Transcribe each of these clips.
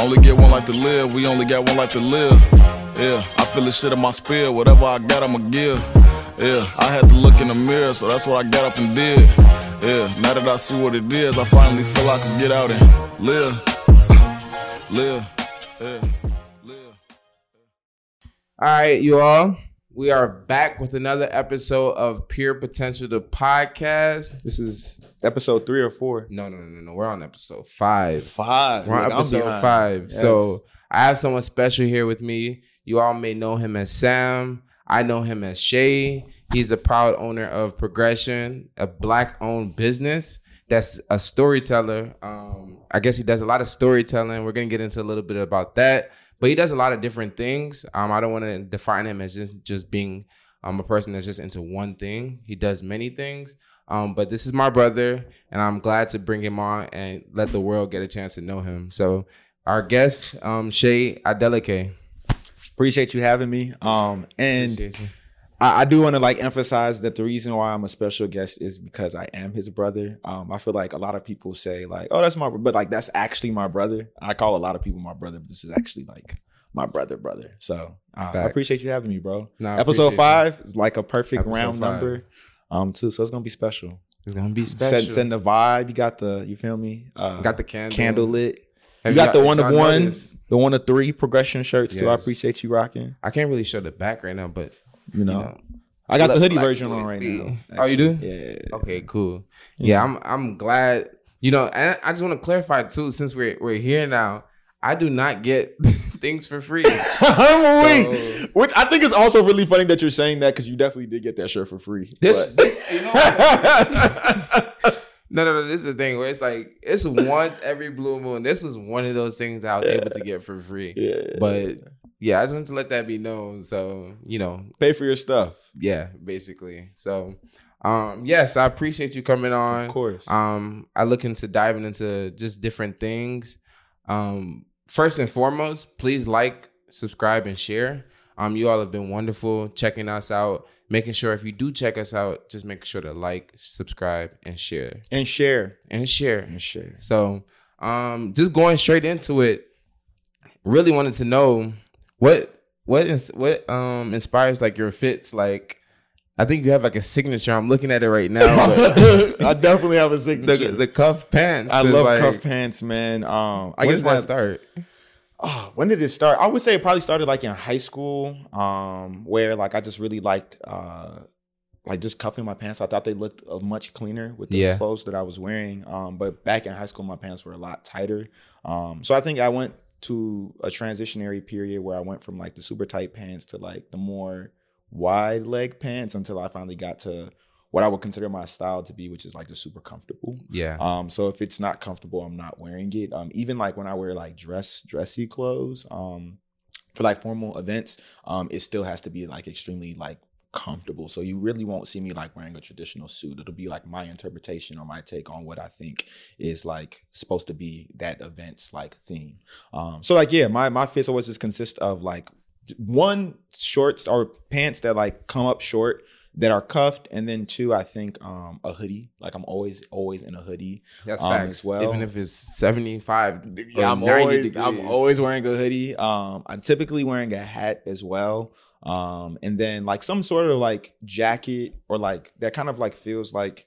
Only get one life to live, we only got one life to live. Yeah, I feel the shit in my spirit, whatever I got, I'ma give. Yeah, I had to look in the mirror, so that's what I got up and did. Yeah, now that I see what it is, I finally feel I can get out and live. Live. Yeah. Live. All right, you all. We are back with another episode of Pure Potential the podcast. This is episode three or four. No, no, no, no. We're on episode five. Five. We're on Look, episode five. Yes. So I have someone special here with me. You all may know him as Sam. I know him as Shay. He's the proud owner of Progression, a black-owned business that's a storyteller. Um, I guess he does a lot of storytelling. We're gonna get into a little bit about that, but he does a lot of different things. Um, I don't want to define him as just just being um, a person that's just into one thing. He does many things. Um, but this is my brother, and I'm glad to bring him on and let the world get a chance to know him. So, our guest, um, Shay Adeleke. Appreciate you having me. Um, and. I, I do want to like emphasize that the reason why I'm a special guest is because I am his brother. Um, I feel like a lot of people say like, "Oh, that's my," bro-" but like that's actually my brother. I call a lot of people my brother, but this is actually like my brother, brother. So uh, I appreciate you having me, bro. Episode five is like a perfect Episode round five. number, um, too. So it's gonna be special. It's gonna be special. setting the vibe. You got the, you feel me? Uh, got the candle. candle lit. Have you got the one of one, the one of three progression shirts too. I appreciate you rocking. I can't really show the back right now, but You you know, know. I got the hoodie like version on right be. now. Oh, you do? Yeah. Okay, cool. Yeah, I'm I'm glad. You know, and I just want to clarify too, since we're we're here now. I do not get things for free. I'm So- weak. Which I think is also really funny that you're saying that because you definitely did get that shirt for free. This, but- this you know, what? no, no, no. This is the thing where it's like it's once every blue moon. This was one of those things that I was able to get for free. yeah. But yeah, I just wanted to let that be known. So you know, pay for your stuff. yeah, basically. So, um, yes, I appreciate you coming on. Of course. Um, I look into diving into just different things. Um, first and foremost, please like, subscribe, and share. Um, you all have been wonderful checking us out. Making sure if you do check us out, just make sure to like, subscribe, and share. and share. And share. And share. So, um, just going straight into it, really wanted to know what what is what um inspires like your fits. Like, I think you have like a signature. I'm looking at it right now. But I definitely have a signature. the cuff pants. I love like, cuff pants, man. Um, I when guess my, start? Oh, when did it start? I would say it probably started like in high school, um, where like I just really liked uh like just cuffing my pants. I thought they looked uh, much cleaner with the Yeah. clothes that I was wearing. Um, but back in high school, my pants were a lot tighter. Um, so I think I went to a transitionary period where I went from like the super tight pants to like the more wide leg pants until I finally got to what I would consider my style to be, which is like the super comfortable. Yeah. Um, so if it's not comfortable, I'm not wearing it. Um, even like when I wear like dress dressy clothes, um, for like formal events, um, it still has to be like extremely like comfortable. So you really won't see me like wearing a traditional suit. It'll be like my interpretation or my take on what I think is like supposed to be that event's like theme. Um, so like yeah, my my fits always just consist of like one shorts or pants that like come up short that are cuffed and then two i think um a hoodie like i'm always always in a hoodie That's um, facts. as well. Even if it's 75 yeah, I'm 90 always, degrees. I'm always wearing a hoodie. Um, I'm typically wearing a hat as well. Um, and then like some sort of like jacket or like that kind of like feels like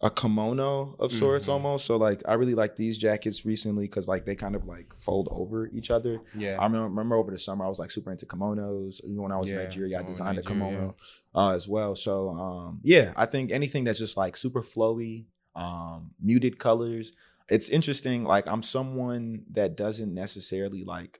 a kimono of sorts Mhm. almost. So like I really like these jackets recently because like they kind of like fold over each other. Yeah. I remember, remember over the summer I was like super into kimonos. Even when I was Yeah, in Nigeria, I oh, designed Nigeria. a kimono uh, as well. So um, yeah, I think anything that's just like super flowy, um, muted colors. It's interesting. Like I'm someone that doesn't necessarily like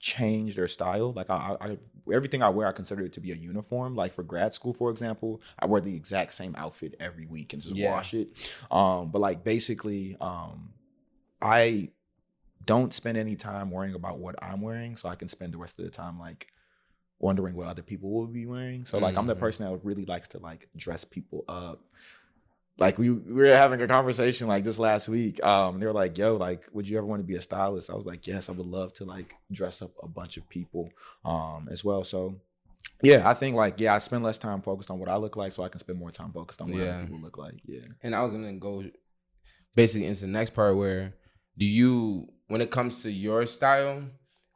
change their style. Like I, I, I everything I wear, I consider it to be a uniform. Like for grad school, for example, I wear the exact same outfit every week and just Yeah. wash it. Um, but like basically, um, I don't spend any time worrying about what I'm wearing, so I can spend the rest of the time like wondering what other people will be wearing. So like I'm the Mhm. person that really likes to like dress people up. Like we, we were having a conversation like just last week. Um, they were like, "Yo, like, would you ever want to be a stylist?" I was like, "Yes, I would love to like dress up a bunch of people, um, as well." So, yeah, I think like yeah, I spend less time focused on what I look like, so I can spend more time focused on what Yeah. other people look like. Yeah. and I was gonna go basically into the next part where do you when it comes to your style,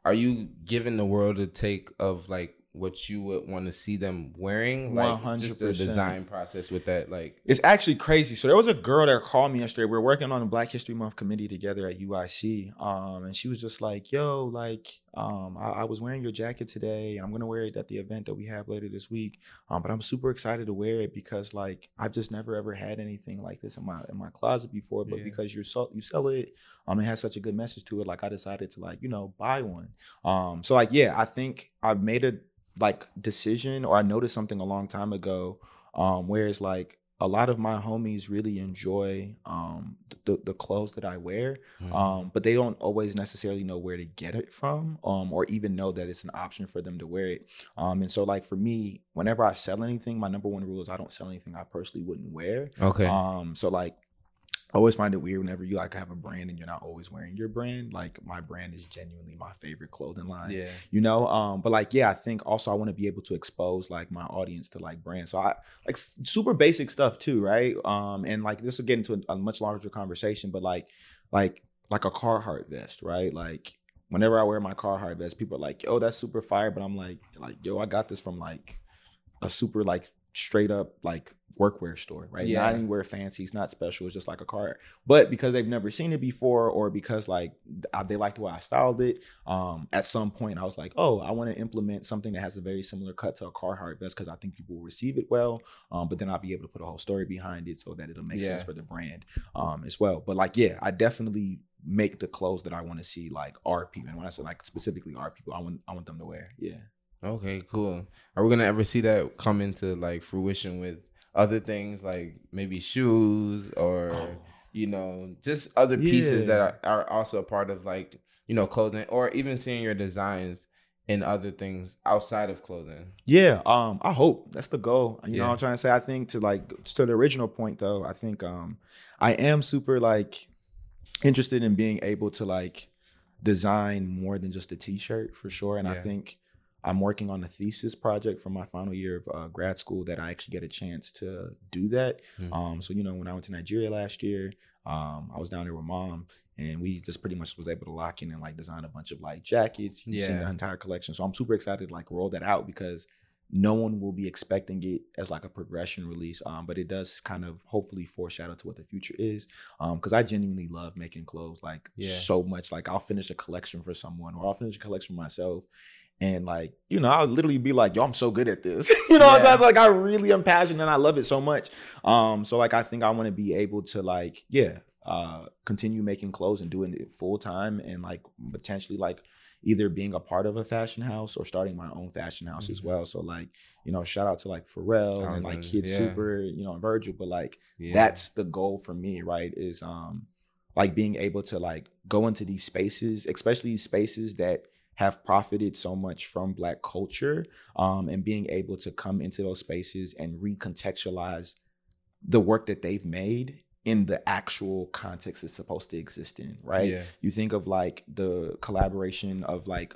are you giving the world a take of like what you would want to see them wearing? Like just the design process with that, like It's actually crazy. So there was a girl that called me yesterday. We were working on the Black History Month committee together at UIC. Um, and she was just like, yo, like, um, I, I was wearing your jacket today. I'm gonna wear it at the event that we have later this week. Um, but I'm super excited to wear it because like I've just never ever had anything like this in my in my closet before. But Yeah. because you're so you sell it, um, it has such a good message to it. Like I decided to like, you know, buy one. Um, so like, yeah, I think I've made a like decision or I noticed something a long time ago um, where it's like a lot of my homies really enjoy um, the, the clothes that I wear, Mhm. um, but they don't always necessarily know where to get it from um, or even know that it's an option for them to wear it. Um, and so, like for me, whenever I sell anything, my number one rule is I don't sell anything I personally wouldn't wear. okay, Um, so like I always find it weird whenever you like have a brand and you're not always wearing your brand. Like my brand is genuinely my favorite clothing line yeah, you know? Um but like yeah i think also i want to be able to expose like my audience to like brands. So i like super basic stuff too right? Um and like this will get into a, a much larger conversation but like like like a carhartt vest right? Like whenever i wear my carhartt vest people are like yo that's super fire but i'm like like yo i got this from like a super like straight up like workwear store right? Yeah. not anywhere fancy it's not special it's just like a car but because they've never seen it before or because like I- they liked the way i styled it um at some point i was like oh i want to implement something that has a very similar cut to a carhartt vest because i think people will receive it well um but then i'll be able to put a whole story behind it so that it'll make sense for the brand um as well. But like yeah i definitely make the clothes that i want to see like our people and when i say like specifically our people i want i want them to wear yeah okay, cool. Are we gonna ever see that come into like fruition with other things like maybe shoes or you know just other pieces Yeah. that are, are also a part of like you know clothing or even seeing your designs in other things outside of clothing? Yeah, um, I hope that's the goal. You know Yeah. what I'm trying to say? I think to like to the original point though, I think um I am super like interested in being able to like design more than just a t-shirt for sure. And I think I'm working on a thesis project for my final year of uh, grad school that I actually get a chance to do that. Mhm. Um, so you know, when I went to Nigeria last year, um, I was down there with mom, and we just pretty much was able to lock in and like design a bunch of like jackets. You've seen the entire collection, so I'm super excited to like roll that out because no one will be expecting it as like a progression release. Um, but it does kind of hopefully foreshadow to what the future is. Um, because I genuinely love making clothes like Yeah. so much. Like I'll finish a collection for someone, or I'll finish a collection for myself. And like, you know, I'll literally be like, yo, I'm so good at this. you know what I'm Yeah. saying? Like I really am passionate and I love it so much. Um, so like I think I want to be able to like, yeah, uh continue making clothes and doing it full time and like potentially like either being a part of a fashion house or starting my own fashion house as Mhm. well. So like, you know, shout out to like Pharrell and like Kid yeah. Super, you know, and Virgil, but like Yeah. that's the goal for me right is um like being able to like go into these spaces especially these spaces that have profited so much from black culture um and being able to come into those spaces and recontextualize the work that they've made in the actual context it's supposed to exist in right Yeah. you think of like the collaboration of like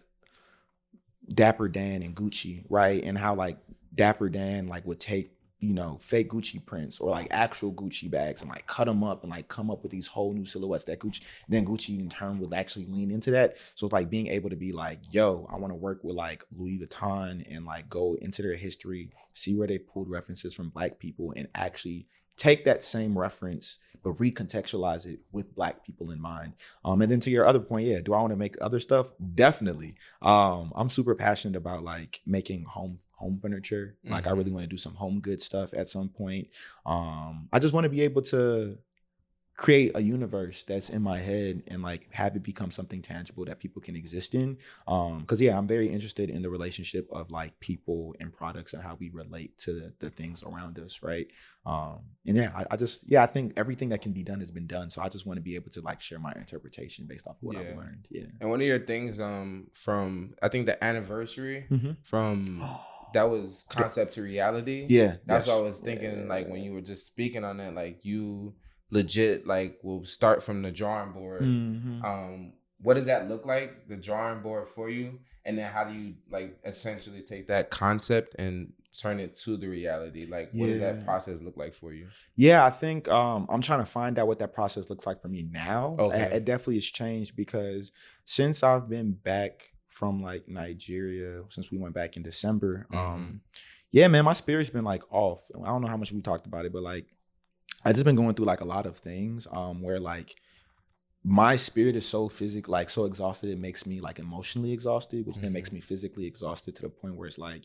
Dapper Dan and Gucci, right? And how like Dapper Dan like would take you know fake Gucci prints or like actual Gucci bags and like cut them up and like come up with these whole new silhouettes that Gucci then Gucci in turn would actually lean into that. So it's like being able to be like, yo, I want to work with like Louis Vuitton and like go into their history, see where they pulled references from black people and actually take that same reference but recontextualize it with black people in mind. Um and then to your other point yeah do i want to make other stuff? Definitely. Um i'm super passionate about like making home home furniture. Like i really want to do some home good stuff at some point. Um i just want to be able to create a universe that's in my head and like have it become something tangible that people can exist in um because yeah i'm very interested in the relationship of like people and products and how we relate to the, the things around us right um and yeah I, I just yeah i think everything that can be done has been done so i just want to be able to like share my interpretation based off of what Yeah. i've learned yeah And one of your things, um, from I think the anniversary Mhm. from that was concept to reality. yeah That's what I was thinking. Like when you were just speaking on that, like you legit like will start from the drawing board. Mhm. Um, what does that look like? The drawing board for you, and then how do you like essentially take that concept and turn it to the reality? Like, what does that process look like for you? Yeah, I think um, I'm trying to find out what that process looks like for me now. Okay. It, it definitely has changed because since I've been back from like Nigeria, since we went back in December, Mm-hmm. um, yeah, man, my spirit's been like off. I don't know how much we talked about it, but like I just been going through like a lot of things um, where like my spirit is so physical, like so exhausted, it makes me like emotionally exhausted, which then Mhm. makes me physically exhausted to the point where it's like,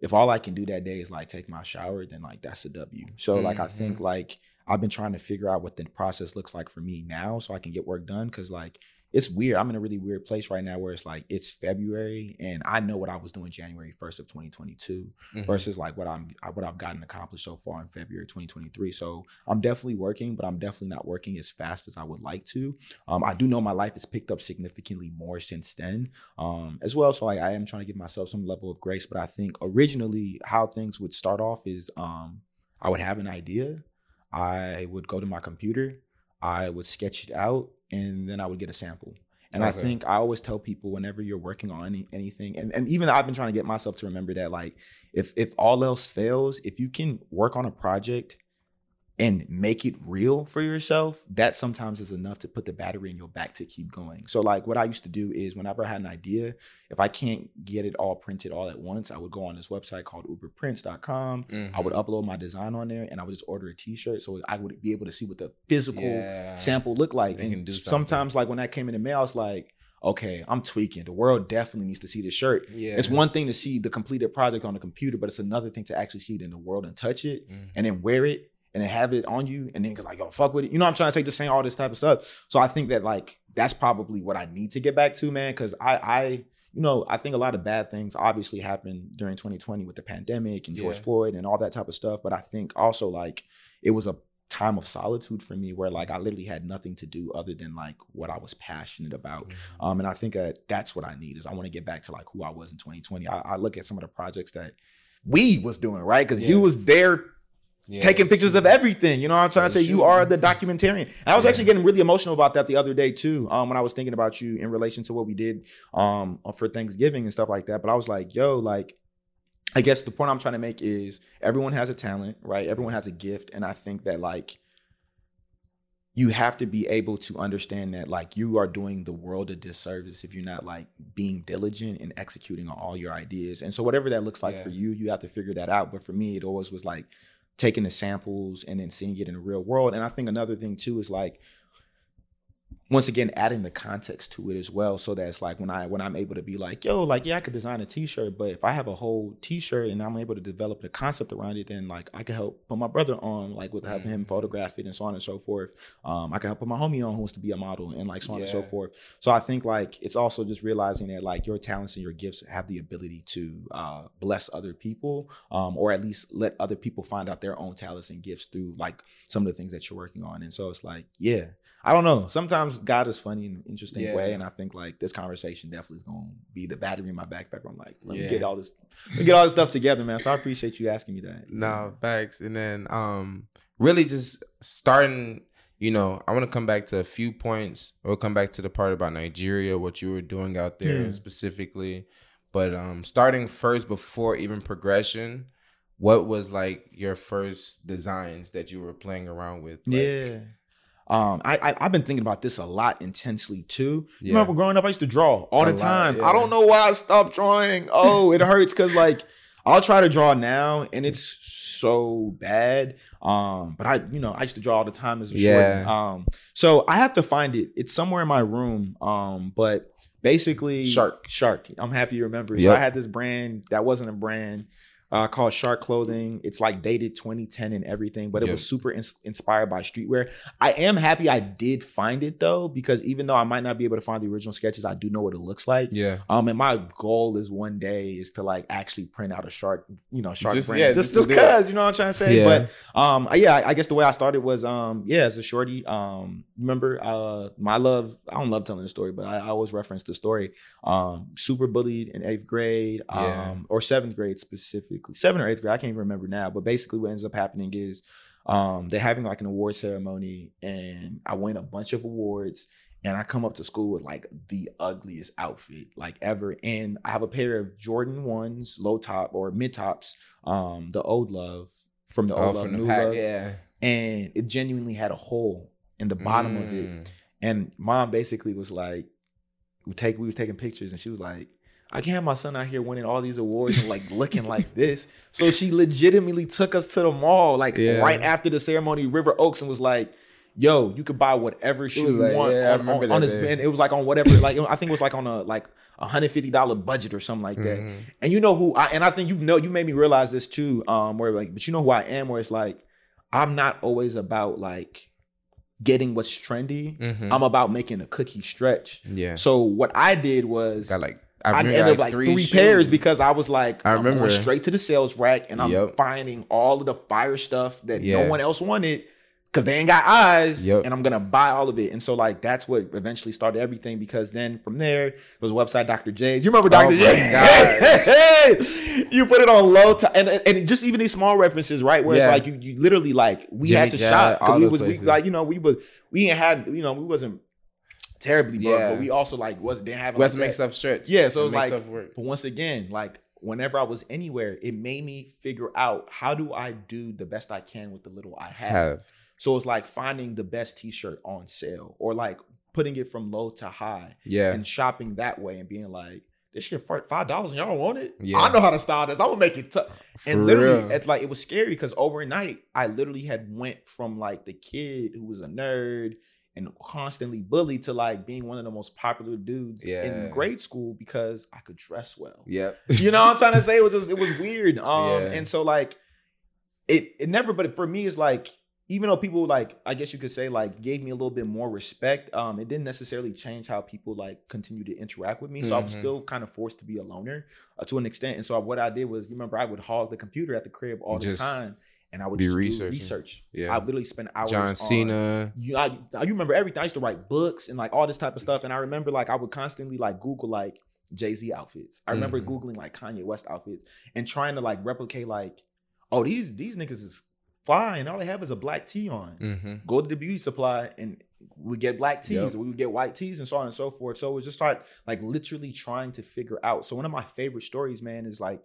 if all I can do that day is like take my shower, then like that's a W. So like I think Mhm. like I've been trying to figure out what the process looks like for me now so I can get work done. Cause like it's weird. I'm in a really weird place right now where it's like it's February and I know what I was doing January 1st of 2022 Mhm. versus like what I'm what I've gotten accomplished so far in February 2023. So I'm definitely working, but I'm definitely not working as fast as I would like to. Um, I do know my life has picked up significantly more since then, um, as well. So I, I am trying to give myself some level of grace. But I think originally how things would start off is um, I would have an idea, I would go to my computer, I would sketch it out, and then I would get a sample. And I think I always tell people whenever you're working on any, anything, and, and even I've been trying to get myself to remember that, like, if if all else fails, if you can work on a project and make it real for yourself, that sometimes is enough to put the battery in your back to keep going. So, like, what I used to do is whenever I had an idea, if I can't get it all printed all at once, I would go on this website called uberprints.com. Mhm. I would upload my design on there and I would just order a t-shirt so I would be able to see what the physical Yeah. sample looked like. They And sometimes like when that came in the mail, I was like, okay, I'm tweaking. The world definitely needs to see this shirt. Yeah. It's one thing to see the completed project on the computer, but it's another thing to actually see it in the world and touch it Mhm. and then wear it and then have it on you and then it's like, yo, fuck with it. You know what I'm trying to say? Just saying all this type of stuff. So I think that like that's probably what I need to get back to, man. Cause I I you know, I think a lot of bad things obviously happened during 2020 with the pandemic and George Yeah. Floyd and all that type of stuff. But I think also like it was a time of solitude for me where like I literally had nothing to do other than like what I was passionate about. Mhm. Um, and I think that that's what I need is I want to get back to like who I was in 2020. I, I look at some of the projects that we was doing, right? Because you was there Yeah. taking pictures of everything. You know what I'm trying to say? You are the documentarian. And I was Yeah. actually getting really emotional about that the other day too. Um, when I was thinking about you in relation to what we did um for Thanksgiving and stuff like that. But I was like, yo, like I guess the point I'm trying to make is everyone has a talent, right? Everyone has a gift. And I think that like you have to be able to understand that like you are doing the world a disservice if you're not like being diligent and executing on all your ideas. And so whatever that looks like Yeah. for you, you have to figure that out. But for me, it always was like taking the samples and then seeing it in the real world. And I think another thing too is like once again adding the context to it as well so that it's like when i when i'm able to be like yo like yeah i could design a t-shirt but if i have a whole t-shirt and i'm able to develop the concept around it then like i can help put my brother on like with having him Mhm. photograph it and so on and so forth um i can help put my homie on who wants to be a model and like so on and so forth so i think like it's also just realizing that like your talents and your gifts have the ability to uh bless other people um or at least let other people find out their own talents and gifts through like some of the things that you're working on and so it's like yeah I don't know. Sometimes God is funny in an interesting Yeah. way, and I think like this conversation definitely is going to be the battery in my backpack. I'm like, let Yeah. me get all this, let me get all this stuff together, man. So I appreciate you asking me that. No, facts. And then um really just starting, you know, I want to come back to a few points. We'll come back to the part about Nigeria, what you were doing out there Yeah. specifically. But um starting first before even progression, what was like your first designs that you were playing around with? Like, yeah. Um, I, I I've been thinking about this a lot intensely too. You Yeah. remember growing up, I used to draw all A the lot, time. yeah. I don't know why I stopped drawing. Oh, it hurts because like I'll try to draw now, and it's so bad. Um, but I, you know, I used to draw all the time as a Yeah. short. Um, so I have to find it. It's somewhere in my room. Um, but basically, Shark. Shark. I'm happy you remember. So I had this brand that wasn't a brand. Uh, called Shark Clothing. It's like dated 2010 and everything, but it Yep. was super ins- inspired by streetwear. I am happy I did find it though, because even though I might not be able to find the original sketches, I do know what it looks like. Yeah. Um, and my goal is one day is to like actually print out a shark, you know, shark Just- brand. yeah, just just just to do it. cause, you know what I'm trying to say. Yeah. But um, yeah, I, I guess the way I started was um, yeah, as a shorty. Um, remember, uh, my love. I don't love telling the story, but I, I always reference the story. Um, super bullied in eighth grade, um, Yeah. or seventh grade specifically, seventh or eighth grade. I can't even remember now. But basically, what ends up happening is um, they're having like an award ceremony, and I win a bunch of awards. and I come up to school with like the ugliest outfit like ever. And I have a pair of Jordan ones, low top or mid tops, um, the old love from the Oh, old love, new pack, love, yeah. and it genuinely had a hole in the bottom of it. Mm. And mom basically was like, we take we was taking pictures, and she was like, I can't have my son out here winning all these awards and like looking like this. So she legitimately took us to the mall, like Yeah. right after the ceremony, River Oaks, and was like, "Yo, you could buy whatever shoe you like, want yeah, on, on, on this." day. And it was like on whatever, like I think it was like on a like a hundred fifty dollar budget or something like that. Mhm. And you know who I and I think you know you made me realize this too. Um, where like, but you know who I am, where it's like I'm not always about like getting what's trendy. Mhm. I'm about making a cookie stretch. yeah. So what I did was Got like I, ended up like three, pairs because I was like, I remember. going straight to the sales rack and I'm Yep. finding all of the fire stuff that Yeah. no one else wanted because they ain't got eyes, Yep. and I'm gonna buy all of it. And so like that's what eventually started everything because then from there it was a website Dr. J's. You remember Oh Dr. my J's? you put it on low time and and just even these small references, right? Where Yeah. it's like you you literally like we had to Jimmy shop because we was we, like you know we were we ain't had you know we wasn't terribly broke, Yeah. but we also like wasn't didn't have Let's like make that. stuff stretch. Yeah, so Let's it's like, but once again, like whenever I was anywhere, it made me figure out how do I do the best I can with the little I have. have. So it's like finding the best t-shirt on sale or like putting it from low to high Yeah. and shopping that way and being like, this shit for five dollars and y'all don't want it. Yeah. I know how to style this. I'm gonna make it tough. And literally, real. it's like it was scary because overnight I literally had went from like the kid who was a nerd and constantly bullied to like being one of the most popular dudes Yeah. in grade school because I could dress well. Yep. You know what I'm trying to say? It was just it was weird. Um Yeah. and so like it it never but for me it's like even though people like I guess you could say like gave me a little bit more respect, um, it didn't necessarily change how people like continue to interact with me. So I was Mhm. still kind of forced to be a loner uh, to an extent. And so what I did was, you remember, I would hog the computer at the crib all Just the time, and I would be just do research. Yeah. I literally spent hours. John on- Cena. you, I, remember everything. I used to write books and like all this type of stuff. And I remember like I would constantly like Google like Jay Z outfits. I remember Mhm. googling like Kanye West outfits and trying to like replicate like, oh these these niggas is and all they have is a black tee on. Mm-hmm. Go to the beauty supply and we get black tees Yep. we would get white tees and so on and so forth. So it was just start like literally trying to figure out. So one of my favorite stories, man, is like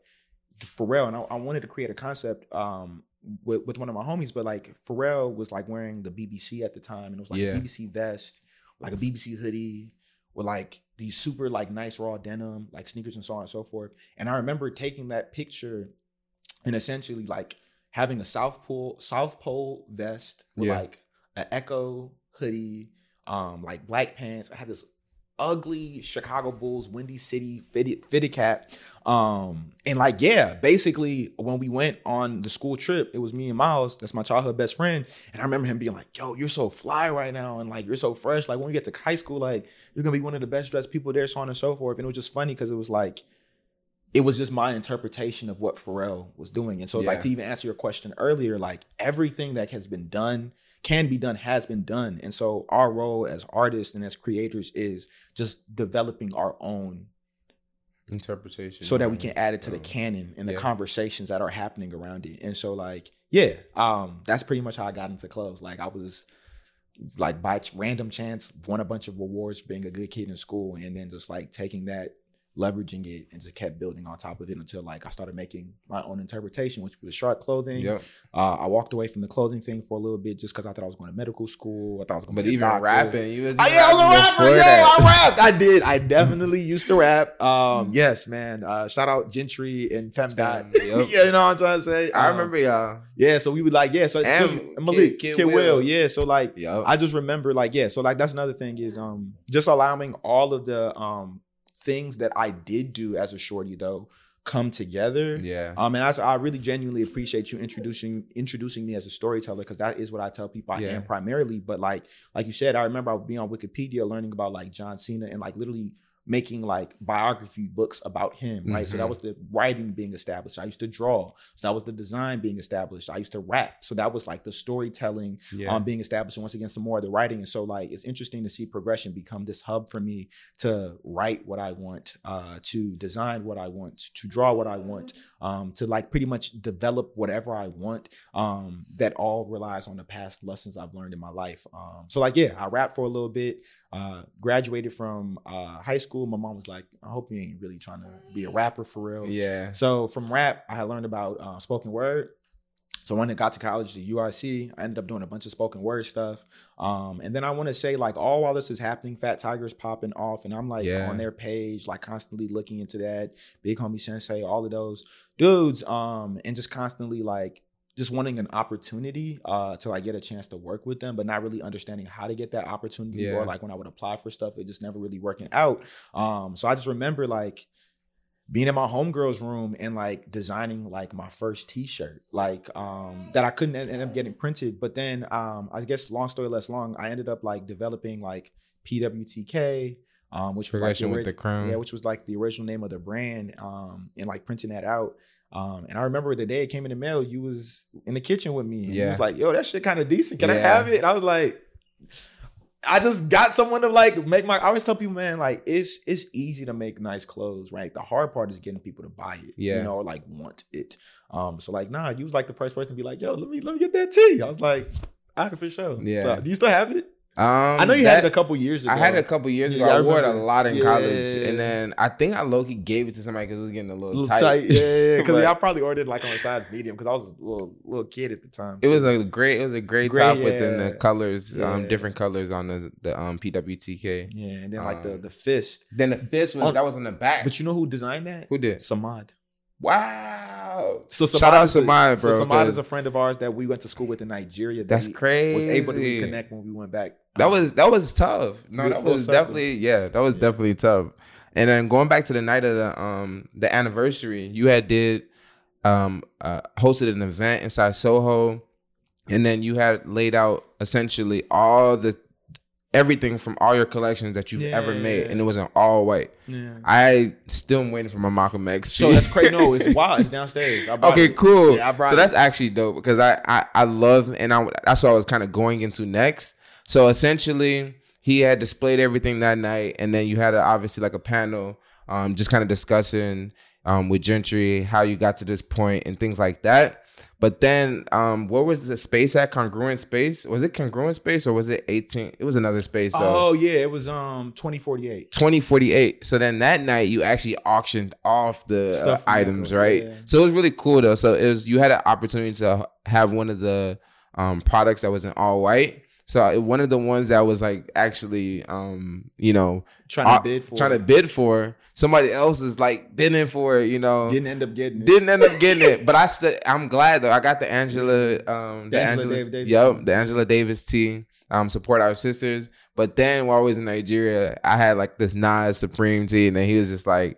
Pharrell, and I, I wanted to create a concept um with, with one of my homies, but like Pharrell was like wearing the BBC at the time, and it was like Yeah. a BBC vest, like a BBC hoodie, with like these super like nice raw denim, like sneakers and so on and so forth. And I remember taking that picture and essentially like having a South Pole South Pole vest with Yeah. like an Ecko hoodie, um, like black pants. I had this ugly Chicago Bulls Windy City fitted, fitted cap. Um, and like, yeah, basically when we went on the school trip, it was me and Miles, that's my childhood best friend. And I remember him being like, yo, you're so fly right now. And like, you're so fresh. Like when we get to high school, like you're gonna be one of the best dressed people there, so on and so forth. And it was just funny because it was like, it was just my interpretation of what Pharrell was doing. And so, like to even answer your question earlier, like everything that has been done, can be done, has been done. And so our role as artists and as creators is just developing our own Interpretation. so that we can add it to the Um, canon and the yeah. conversations that are happening around it. And so like, yeah, um, that's pretty much how I got into clothes. Like I was like by random chance won a bunch of awards for being a good kid in school and then just like taking that leveraging it and just kept building on top of it until like I started making my own interpretation, which was shark clothing. Yep. Uh, I walked away from the clothing thing for a little bit just because I thought I was going to medical school. I thought I was going to But even rapping, you was Oh, yeah, I was a rapper. Yo, that. I rapped. I did. I definitely used to rap. Um, yes, man. Uh, shout out Gentry and Femdot. Fem, yep. yeah, you know what I'm trying to say. I Um, remember y'all. Yeah, so we would like, yeah. So, so And Malik, Kid- Kid, Kid Will. Will. yeah. So like, Yep. I just remember like, yeah. So like, that's another thing is um, just allowing all of the um things that I did do as a shorty though come together. yeah. Um, and I, I really genuinely appreciate you introducing introducing me as a storyteller because that is what I tell people I Yeah. am primarily. But like like you said, I remember I would be on Wikipedia learning about like John Cena and like literally making like biography books about him, right? So that Mhm. was the writing being established. I used to draw, so that was the design being established. I used to rap, so that was like the storytelling yeah. um, being established, and once again, some more of the writing. And so, like, it's interesting to see progression become this hub for me to write what I want, uh, to design what I want, to draw what I want, um, to like pretty much develop whatever I want. Um, that all relies on the past lessons I've learned in my life. Um, so, like, yeah, I rap for a little bit. Uh, graduated from uh, high school. My mom was like, "I hope you ain't really trying to be a rapper for real." Yeah. So from rap, I had learned about uh, spoken word. So when I got to college, the URC, I ended up doing a bunch of spoken word stuff. Um, and then I want to say, like, all while this is happening, Fat Tiger's popping off, and I'm like Yeah. on their page, like constantly looking into that. Big Homie Sensei, all of those dudes, um, and just constantly like just wanting an opportunity uh to like get a chance to work with them, but not really understanding how to get that opportunity. Yeah. Or like when I would apply for stuff, it just never really working out. Um, so I just remember like being in my homegirl's room and like designing like my first t-shirt like um that i couldn't end up getting printed but then um i guess long story less long i ended up like developing like pwtk um which was like Progression with the crown. yeah which was like the original name of the brand um and like printing that out um and i remember the day it came in the mail you was in the kitchen with me and you was like yo that shit kind of decent can i have it and i was like I just got someone to like make my. I always tell people, man, like it's it's easy to make nice clothes, right? The hard part is getting people to buy it, Yeah. you know, or like want it. Um, so like, nah, you was like the first person to be like, yo, let me let me get that tea. I was like, I can for sure. Yeah. So, do you still have it? Um, I know you that- had it a couple years ago. I had it a couple years Yeah, ago. I I, wore it a lot in Yeah. college, and then I think I Loki gave it to somebody because it was getting a little, little tight. tight, yeah, because I probably ordered like on a size medium because I was a little little kid at the time. It was too. a great, it was a great, Great, top within the colors, Yeah. um, different colors on the the um PWTK. yeah, and then like the um, the fist. Then the fist was On- that was on the back. But you know who designed that? Who did? Samad. Wow. So Shout out a- Samad, bro, So Samad is a friend of ours that we went to school with in Nigeria. that That's crazy. Was able to reconnect when we went back. That was that was tough. No, that was circle. definitely yeah, that was Yeah. definitely tough. And then going back to the night of the um the anniversary, you had did um uh, hosted an event inside Soho, and then you had laid out essentially all the everything from all your collections that you've ever made, Yeah. and it was in all white. yeah. I still am waiting for my Malcolm X. So that's crazy. No, it's wild. It's downstairs. I okay, it. cool. Yeah, I brought so that's actually dope because I, I I love and I that's what I was kind of going into next. So essentially, he had displayed everything that night, and then you had a, obviously like a panel, um, just kind of discussing um with Gentry how you got to this point and things like that. But then, um, what was the space at? Congruent space? Was it congruent space or was it eighteen? It was another space though. Oh yeah, it was um 2048. 2048. So then that night you actually auctioned off the uh, items, Echo, right? yeah. So it was really cool though. So it was you had an opportunity to have one of the um products that was in all white. So one of the ones that was like actually um you know Trying to bid for. trying to bid for somebody else is like bidding for it, you know. Didn't end up getting it. Didn't end up getting it, but I still I'm glad though. I got the Angela um The Angela Dav- Davis Yep, the Angela Davis tee. Um support our sisters. But then while I was in Nigeria, I had like this Nas Supreme tee, and then he was just like,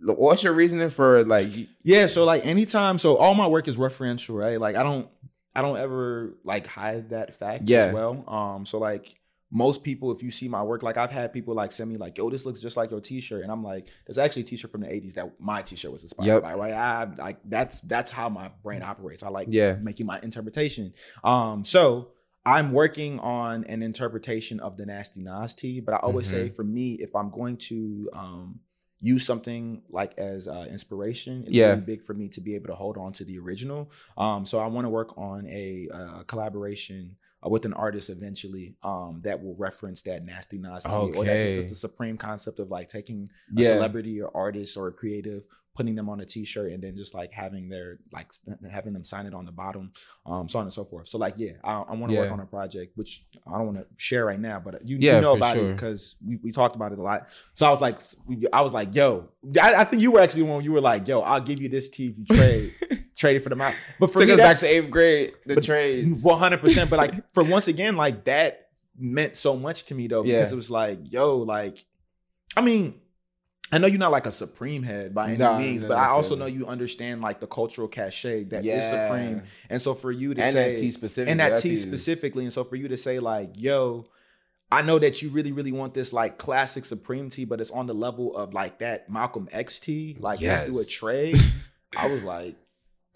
What's your reasoning for like Yeah, so like anytime, so all my work is referential, right? Like I don't, I don't ever like hide that fact Yeah. as well. Um, so like most people, if you see my work, like I've had people like send me like, "Yo, this looks just like your T-shirt," and I'm like, "There's actually a T-shirt from the '80s that my T-shirt was inspired Yep. by, right?" I like that's that's how my brain operates. I like Yeah. making my interpretation. Um, so I'm working on an interpretation of the Nasty Nas tee, but I always say for me, if I'm going to um use something like as uh, inspiration, it's Yeah. really big for me to be able to hold on to the original. Um, so I want to work on a uh, collaboration. Uh, with an artist eventually um, that will reference that nasty nasty tee, or that just, just the supreme concept of like taking a Yeah. celebrity or artist or a creative putting them on a t-shirt and then just like having their like having them sign it on the bottom um so on and so forth so like yeah i, I want to work on a project which i don't want to share right now but you, Yeah, you know about sure. it because we, we talked about it a lot so i was like i was like yo I, I think you were actually when you were like yo i'll give you this if you trade trade it for the amount but for took me us back to eighth grade, the but- trades. one hundred percent. But like for once again, like that meant so much to me though, because Yeah. it was like, yo, like, I mean, I know you're not like a supreme head by any No, means, no, but I also know you understand like the cultural cachet that is Yeah. supreme. And so for you to and say that T specific. and that T specifically, and so for you to say like, yo, I know that you really, really want this like classic Supreme T, but it's on the level of like that Malcolm X T. Like, let's do a trade. I was like,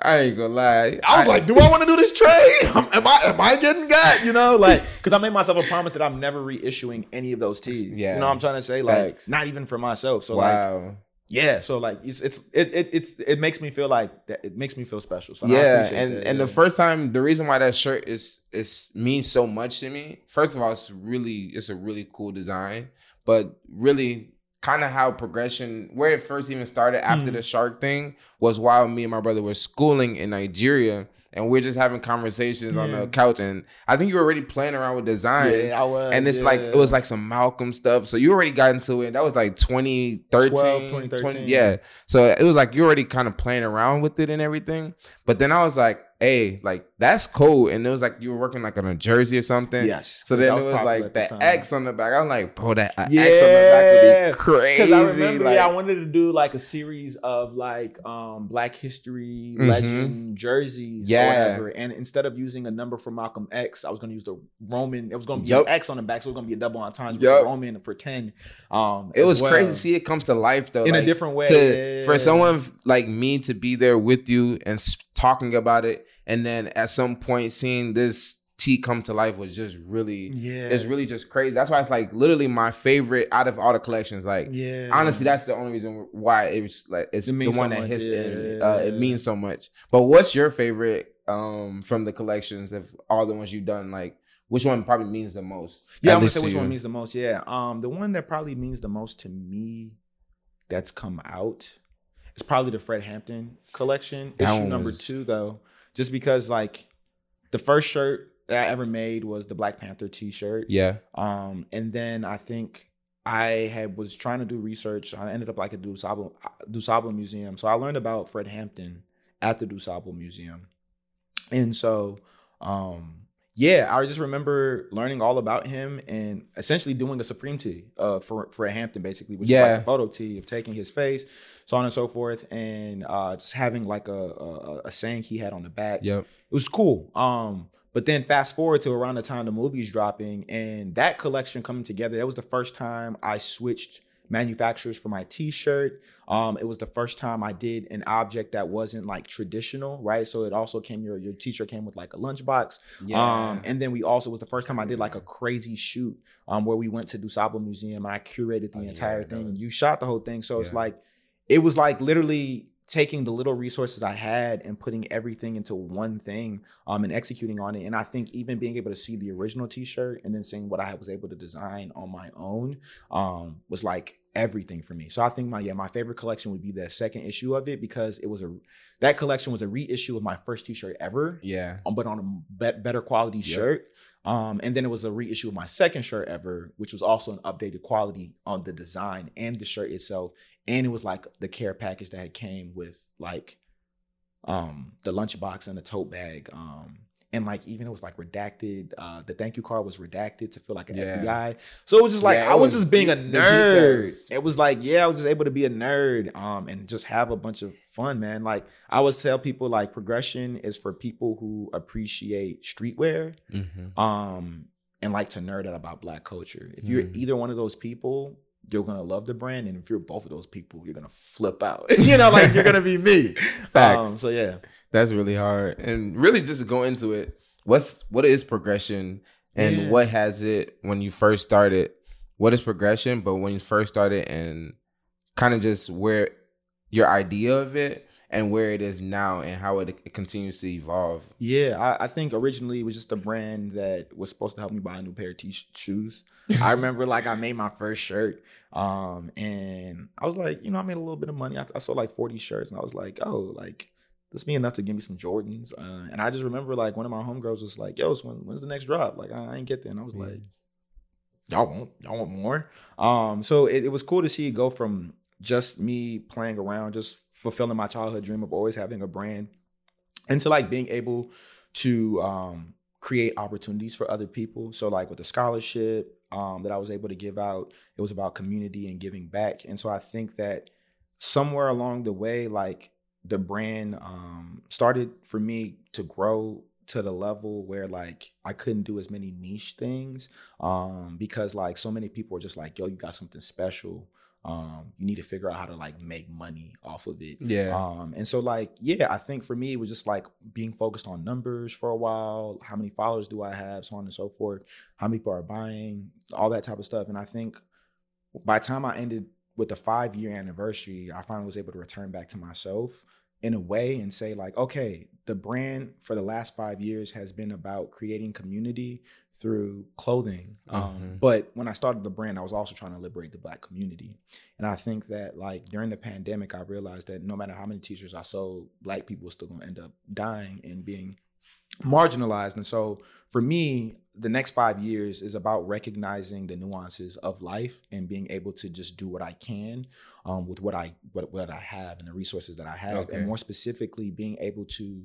I ain't gonna lie. I was like, do I want to do this trade? Am I am I getting got? You know, like because I made myself a promise that I'm never reissuing any of those teas. Yeah. You know what I'm trying to say? Like not even for myself. So like wow. yeah, so like it's it's it, it it's it makes me feel like that it makes me feel special. So I yeah, appreciate and that, and yeah. the first time, the reason why that shirt is is means so much to me. First of all, it's really it's a really cool design, but really kind of how progression where it first even started after Mhm. the shark thing was while me and my brother were schooling in Nigeria. And we're just having conversations on the couch, and I think you were already playing around with designs. yeah, I was, and it's like it was like some Malcolm stuff. So you already got into it. That was like 2013, 12, 2013. yeah. So it was like you already kind of playing around with it and everything. But then I was like, hey, like that's cool. And it was like you were working like on a jersey or something. yes. So then it was like that. X on the back. I'm like, bro, that uh, Yeah, X on the back would be crazy. Because I remember, like- yeah, I wanted to do like a series of like um Black History Mhm. legend jerseys, Yeah. or whatever. And instead of using a number for Malcolm X, I was going to use the Roman. It was going to be an X on the back, so it was going to be a double entendre with Yup. Roman for ten. Um, it was well. crazy to see it come to life though. in like, a different way. to for someone like me to be there with you and talking about it, and then at some point seeing this T come to life was just really, Yeah, it's really just crazy. That's why it's like literally my favorite out of all the collections. Like yeah. honestly, that's the only reason why it was like it's It the one so that much, hits in. yeah. Uh, it means so much. But what's your favorite um from the collections of all the ones you've done? Like which one probably means the most? Yeah, I'm gonna say to which one means the most. Yeah, um, the one that probably means the most to me that's come out is probably the Fred Hampton collection. That Issue number was- two, though, just because like the first shirt that I ever made was the Black Panther T-shirt. Yeah. Um, and then I think I had was trying to do research. I ended up like at the Dusable, Dusable Museum. So I learned about Fred Hampton at the Dusable Museum. And so um yeah, I just remember learning all about him and essentially doing a Supreme tee uh, for Fred Hampton, basically, which is like a photo tee of taking his face, so on and so forth, and uh, just having like a, a a saying he had on the back Yep. it was cool. Um, but then fast forward to around the time the movie's dropping and that collection coming together, that was the first time I switched manufacturers for my t-shirt. Um, it was the first time I did an object that wasn't like traditional, right? So it also came your your t-shirt came with like a lunchbox. Yeah. Um, and then we also it was the first time I did like a crazy shoot um where we went to Dusable Museum and I curated the Oh, entire that thing. and was- you shot the whole thing. So it's like it was like literally taking the little resources I had and putting everything into one thing um and executing on it. And I think even being able to see the original t-shirt and then seeing what I was able to design on my own um was like everything for me. So I think my yeah, my favorite collection would be the second issue of it because it was a that collection was a reissue of my first t-shirt ever yeah. um, but on a be- better quality Yep. shirt. Um, and then it was a reissue of my second shirt ever, which was also an updated quality on the design and the shirt itself. And it was like the care package that had came with like um the lunchbox and the tote bag. Um and like even it was like redacted. Uh the thank you card was redacted to feel like an Yeah. FBI. So it was just like Yeah, I was, was just being a nerd. It was like, yeah, I was just able to be a nerd um and just have a bunch of fun, man. Like I always tell people like progression is for people who appreciate streetwear Mm-hmm. um and like to nerd out about black culture. If you're Mhm. either one of those people, you're gonna love the brand, and if you're both of those people, you're gonna flip out. you know, like you're gonna be me. Facts. Um, so yeah, That's really hard. And really just to go into it, what's what is progression and Yeah. what has it when you first started? What is progression? But when you first started and kind of just where your idea of it and where it is now and how it, it continues to evolve. yeah. I, I think originally it was just a brand that was supposed to help me buy a new pair of t shoes. I remember like I made my first shirt, um, and I was like, you know, I made a little bit of money. I, I sold like 40 shirts, and I was like, oh, like this be enough to give me some Jordans. Uh, and I just remember like one of my homegirls was like, yo, so when, when's the next drop? Like I, I ain't get there, and I was Mm. like, y'all want y'all want more. Um, so it, it was cool to see it go from just me playing around, just fulfilling my childhood dream of always having a brand, into like being able to um create opportunities for other people. So like with the scholarship um that I was able to give out, it was about community and giving back. And so I think that somewhere along the way, like the brand um started for me to grow to the level where like I couldn't do as many niche things um because like so many people are just like yo you got something special um you need to figure out how to like make money off of it. Yeah. um and so like yeah i think for me it was just like being focused on numbers for a while how many followers do i have so on and so forth how many people are buying all that type of stuff. And i think by the time i ended with the five year anniversary, I finally was able to return back to myself in a way and say like okay the brand for the last five years has been about creating community through clothing um, Mhm. but when i started the brand i was also trying to liberate the black community and i think that like during the pandemic i realized that no matter how many t-shirts i sold black people were still going to end up dying and being marginalized and so for me the next five years is about recognizing the nuances of life and being able to just do what i can um, with what I what, what I have and the resources that I have, Okay. and more specifically, being able to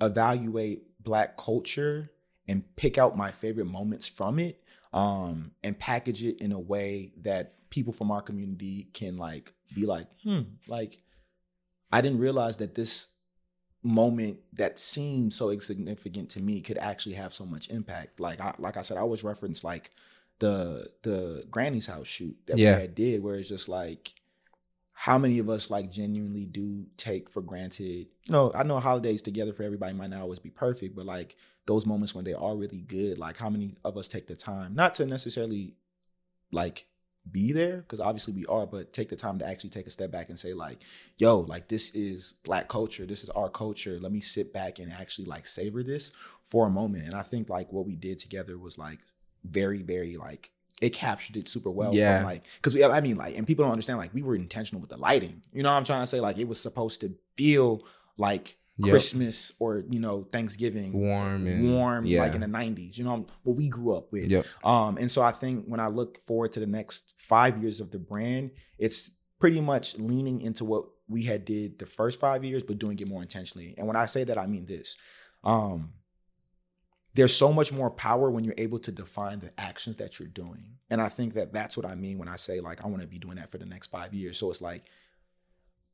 re-evaluate Black culture and pick out my favorite moments from it, um, and package it in a way that people from our community can like be like, hmm, like I didn't realize that this moment that seemed so insignificant to me could actually have so much impact. Like I like I said, I always reference like the the granny's house shoot that Yeah. we had did where it's just like how many of us like genuinely do take for granted you know i know holidays together for everybody might not always be perfect but like those moments when they are really good like how many of us take the time not to necessarily like be there because obviously we are but take the time to actually take a step back and say like yo like this is black culture. This is our culture. Let me sit back and actually like savor this for a moment. And i think like what we did together was like very very like it captured it super well Yeah. from like because we i mean like and people don't understand like we were intentional with the lighting. You know what i'm trying to say? Like it was supposed to feel like Yep. christmas or you know thanksgiving Warm and warm yeah. like in the 90s you know what we grew up with Yep. um, and so I think when I look forward to the next five years of the brand, it's pretty much leaning into what we had did the first five years, but doing it more intentionally. And when I say that, I mean this. Um, there's so much more power when you're able to define the actions that you're doing. And I think that that's what I mean when I say like I want to be doing that for the next five years. So it's like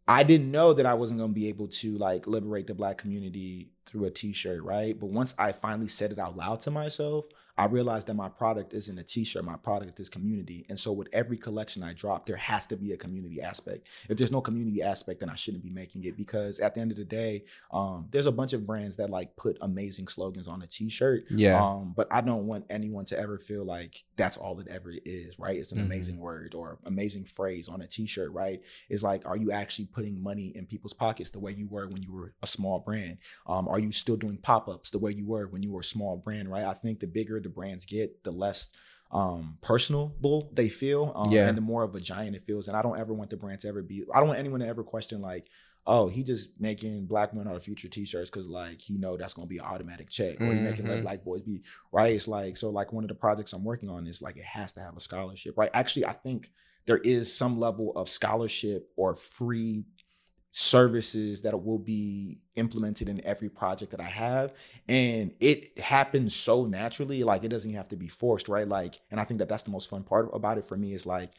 I didn't know that I wasn't going to be able to like liberate the black community through a t-shirt, right? But once I finally said it out loud to myself, I realized that my product isn't a t-shirt, my product is community. And so with every collection I drop, there has to be a community aspect. If there's no community aspect, then I shouldn't be making it because at the end of the day, um, there's a bunch of brands that like put amazing slogans on a t-shirt. Yeah. Um, but I don't want anyone to ever feel like that's all it ever is, right? It's an Mhm. amazing word or amazing phrase on a t-shirt, right? It's like, are you actually putting money in people's pockets the way you were when you were a small brand? Um, are you still doing pop-ups the way you were when you were a small brand, right? I think the bigger the brands get, the less um personable they feel um, Yeah. and the more of a giant it feels and i don't ever want the brand to ever be i don't want anyone to ever question like oh he just making black men are the future t-shirts because like he know that's gonna be an automatic check or he making let Mhm. black boys be right it's like so like one of the projects i'm working on is like it has to have a scholarship right actually i think there is some level of scholarship or free services that will be implemented in every project that I have. And it happens so naturally, like it doesn't have to be forced, right? Like, and I think that that's the most fun part about it for me is like,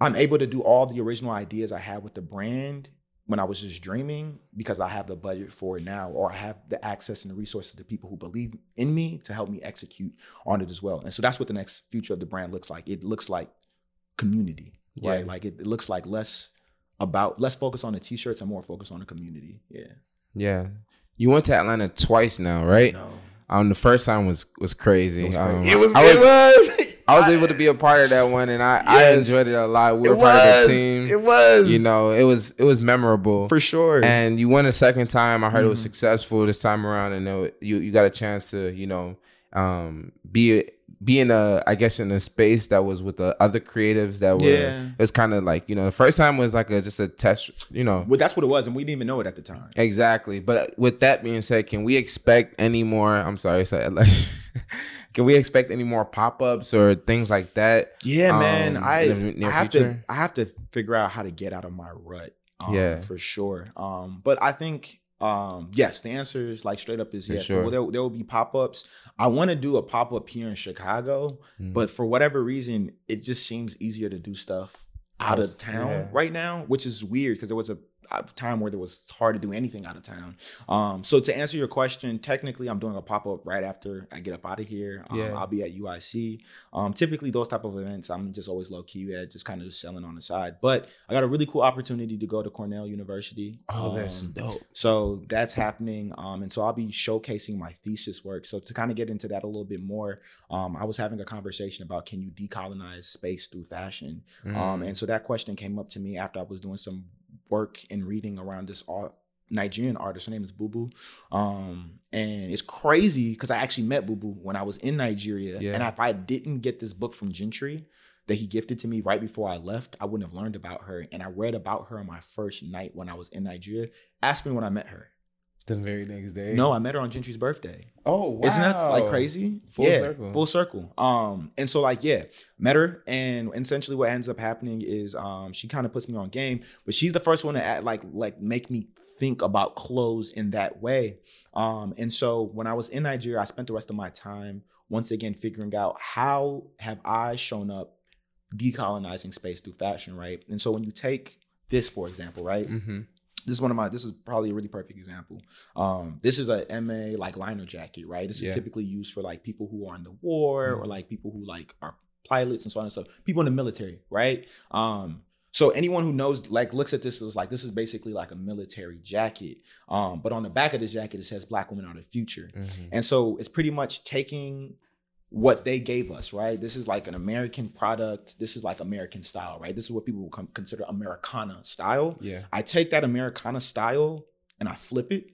I'm able to do all the original ideas I had with the brand when I was just dreaming because I have the budget for it now, or I have the access and the resources to people who believe in me to help me execute on it as well. And so that's what the next future of the brand looks like. It looks like community, right? Yeah. Like it, it looks like less about less focus on the t-shirts and more focus on the community. Yeah. Yeah. You went to Atlanta twice now, right? No. Um, the first time was was crazy. It was Um. It was. I was, it was. I was able to be a part of that one, and I, I enjoyed it a lot. We It were part of the team. It was. You know, it was it was memorable. for sure. and you went a second time. I heard it was Mhm. successful this time around, and it, you you got a chance to you know um, be be in a I guess in a space that was with the other creatives that were. Yeah. It was kind of like you know the first time was like a just a test. You know. well, that's what it was, and we didn't even know it at the time. Exactly. But with that being said, can we expect any more? I'm sorry, it like, can we expect any more pop ups or things like that? Yeah, man. um, I, the near I have future? to I have to figure out how to get out of my rut. Um, Yeah. for sure. Um, but I think um, yes, the answer is like straight up is yes. sure. There, there will be pop ups. I want to do a pop up here in Chicago, Mm. but for whatever reason, it just seems easier to do stuff out of town yeah. right now, which is weird because there was a time where it was hard to do anything out of town. Um, so to answer your question, technically, I'm doing a pop up right after I get up out of here. Um, Yeah. I'll be at UIC. Um, typically, those type of events, I'm just always low key at, just kind of just selling on the side. But I got a really cool opportunity to go to Cornell University. Oh, that's Um, dope. so that's happening. Um, and so I'll be showcasing my thesis work. So to kind of get into that a little bit more, um, I was having a conversation about can you decolonize space through fashion? Um, Mm. and so that question came up to me after I was doing some work and reading around this art. Nigerian artist, her name is Bubu, um, and it's crazy because I actually met Bubu when I was in Nigeria, Yeah. and if I didn't get this book from Gentry that he gifted to me right before I left, I wouldn't have learned about her. And I read about her on my first night when I was in Nigeria. Ask me when I met her. The very next day. No, I met her on Gentry's birthday. Oh, wow. Isn't that like crazy? Full yeah, circle. Full circle. Um, and so like yeah, met her, and essentially what ends up happening is um she kind of puts me on game, but she's the first one to act, like like make me think about clothes in that way. Um, and so when I was in Nigeria, I spent the rest of my time once again figuring out how have I shown up decolonizing space through fashion, right? And so when you take this for example, right? Mm-hmm. This is one of my this is probably a really perfect example um this is a ma like liner jacket right this is Yeah. typically used for like people who are in the war or Mhm. like people who like are pilots and so on and so people in the military right um so anyone who knows like looks at this is like this is basically like a military jacket um but on the back of this jacket it says black women are the future Mm-hmm. and so it's pretty much taking what they gave us, right? This is like an American product. This is like American style, right? This is what people will com- consider Americana style. Yeah. I take that Americana style and I flip it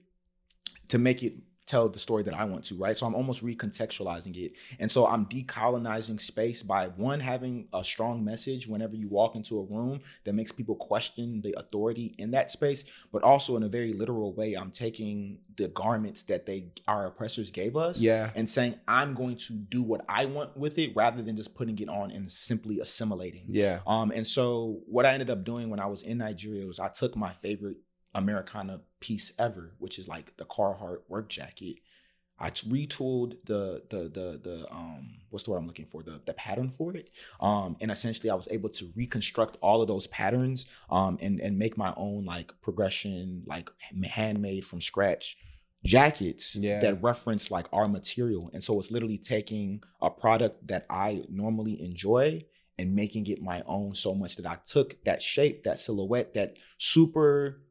to make it tell the story that I want to, right? So I'm almost recontextualizing it. And so I'm decolonizing space by one, having a strong message whenever you walk into a room that makes people question the authority in that space, but also in a very literal way, I'm taking the garments that they our oppressors gave us Yeah. and saying I'm going to do what I want with it rather than just putting it on and simply assimilating. Yeah. Um, and so what I ended up doing when I was in Nigeria was I took my favorite Americana piece ever, which is like the Carhartt work jacket. I retooled the the the the um what's the word I'm looking for the the pattern for it um and essentially I was able to reconstruct all of those patterns um and and make my own like Prgrssn like handmade from scratch jackets Yeah. that reference like our material and so it's literally taking a product that I normally enjoy and making it my own so much that I took that shape that silhouette that super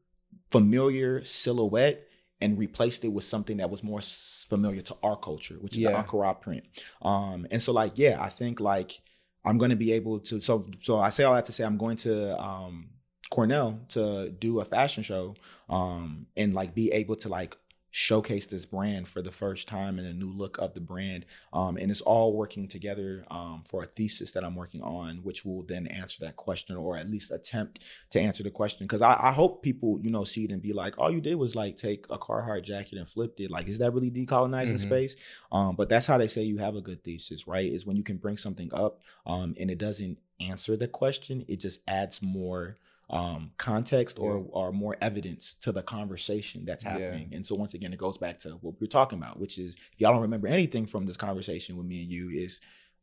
familiar silhouette and replaced it with something that was more familiar to our culture, which is Yeah. the Ankara print. Um, and so like, yeah, I think like I'm going to be able to. So, so I say all that to say I'm going to um, Cornell to do a fashion show um, and like be able to like showcase this brand for the first time and a new look of the brand. Um, and it's all working together um, for a thesis that I'm working on, which will then answer that question or at least attempt to answer the question. Because I, I hope people, you know, see it and be like, all you did was like take a Carhartt jacket and flipped it. Like, is that really decolonizing Mhm. space? Um, but that's how they say you have a good thesis, right? Is when you can bring something up um, and it doesn't answer the question, it just adds more um context or or more evidence to the conversation that's Yeah. happening and so once again it goes back to what we we're talking about which is if y'all don't remember anything from this conversation with me and you is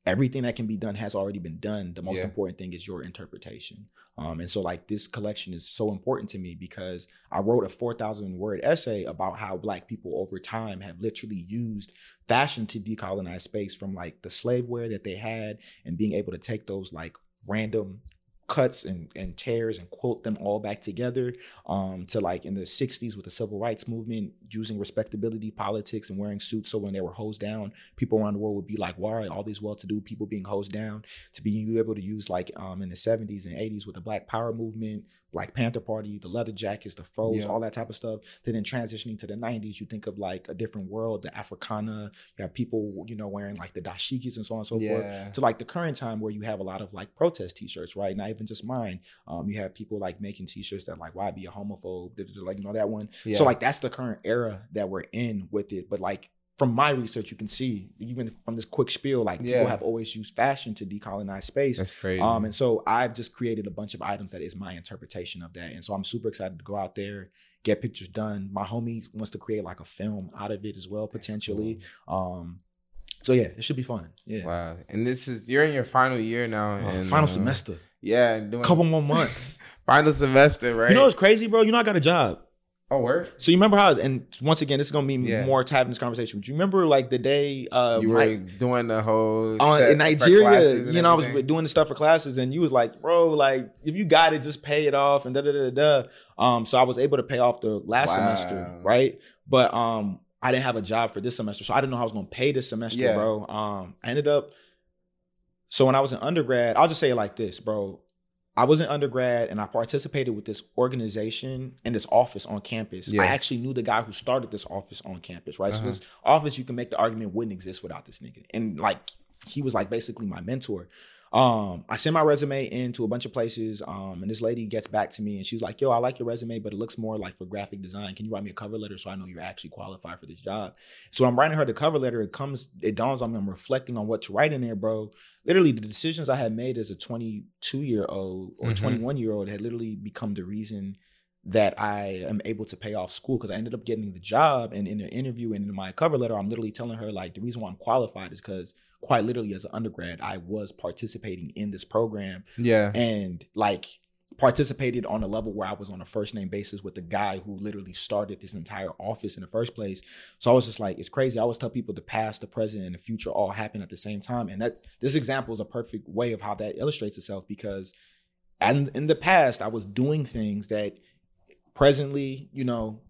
everything that can be done has already been done the most Yeah. important thing is your interpretation um and so like this collection is so important to me because i wrote a 4000 word essay about how black people over time have literally used fashion to decolonize space from like the slave wear that they had and being able to take those like random cuts and, and tears and quilt them all back together um, to like in the 60s with the civil rights movement using respectability politics and wearing suits so when they were hosed down people around the world would be like why are all these well-to-do people being hosed down? To be able to use like um, in the 70s and 80s with the black power movement black panther party the leather jackets the froze Yeah. all that type of stuff to then transitioning to the 90s you think of like a different world the africana you have people you know wearing like the dashikis and so on and so forth to like the current time where you have a lot of like protest t-shirts, right? Not even just mine. Um, you have people like making t-shirts that like why be a homophobe, like you know that one. Yeah. So like that's the current era that we're in with it. But like from my research, you can see even from this quick spiel, like Yeah. people have always used fashion to decolonize space. That's crazy. Um, and so I've just created a bunch of items that is my interpretation of that. And so I'm super excited to go out there, get pictures done. My homie wants to create like a film out of it as well, potentially. Um, so yeah, it should be fun. Yeah. Wow. And this is you're in your final year now. Oh, and final uh, semester. Yeah. Doing couple more months. final semester, right? You know what's crazy, bro? You know I got a job. Oh, word. So you remember how? And once again, this is gonna be Yeah. more to having this conversation. But you remember like the day uh, you were doing the whole on, set in Nigeria, you know, I was doing the stuff for classes, and you was like, bro, like if you got it, just pay it off, and da da da da. da. Um, so I was able to pay off the last Wow. semester, right? But um, I didn't have a job for this semester, so I didn't know how I was gonna pay this semester, Yeah. bro. Um, I ended up. So when I was in undergrad, I'll just say it like this, bro. I was in undergrad and I participated with this organization and this office on campus. Yeah. I actually knew the guy who started this office on campus, right? So Uh-huh. this office, you can make the argument wouldn't exist without this nigga. And like he was like basically my mentor. Um, I sent my resume into a bunch of places. Um, and this lady gets back to me and she's like, Yo, I like your resume, but it looks more like for graphic design. Can you write me a cover letter so I know you're actually qualified for this job? So I'm writing her the cover letter. It comes, it dawns on me. I'm reflecting on what to write in there, bro. Literally, the decisions I had made as a 22 year old or Mhm. 21 year old had literally become the reason that I am able to pay off school because I ended up getting the job. And in the interview and in my cover letter, I'm literally telling her like the reason why I'm qualified is because quite literally as an undergrad, I was participating in this program Yeah. and like participated on a level where I was on a first name basis with the guy who literally started this entire office in the first place. So I was just like, it's crazy. I always tell people the past, the present, and the future all happen at the same time. And that's this example is a perfect way of how that illustrates itself because and in the past, I was doing things that presently, you know,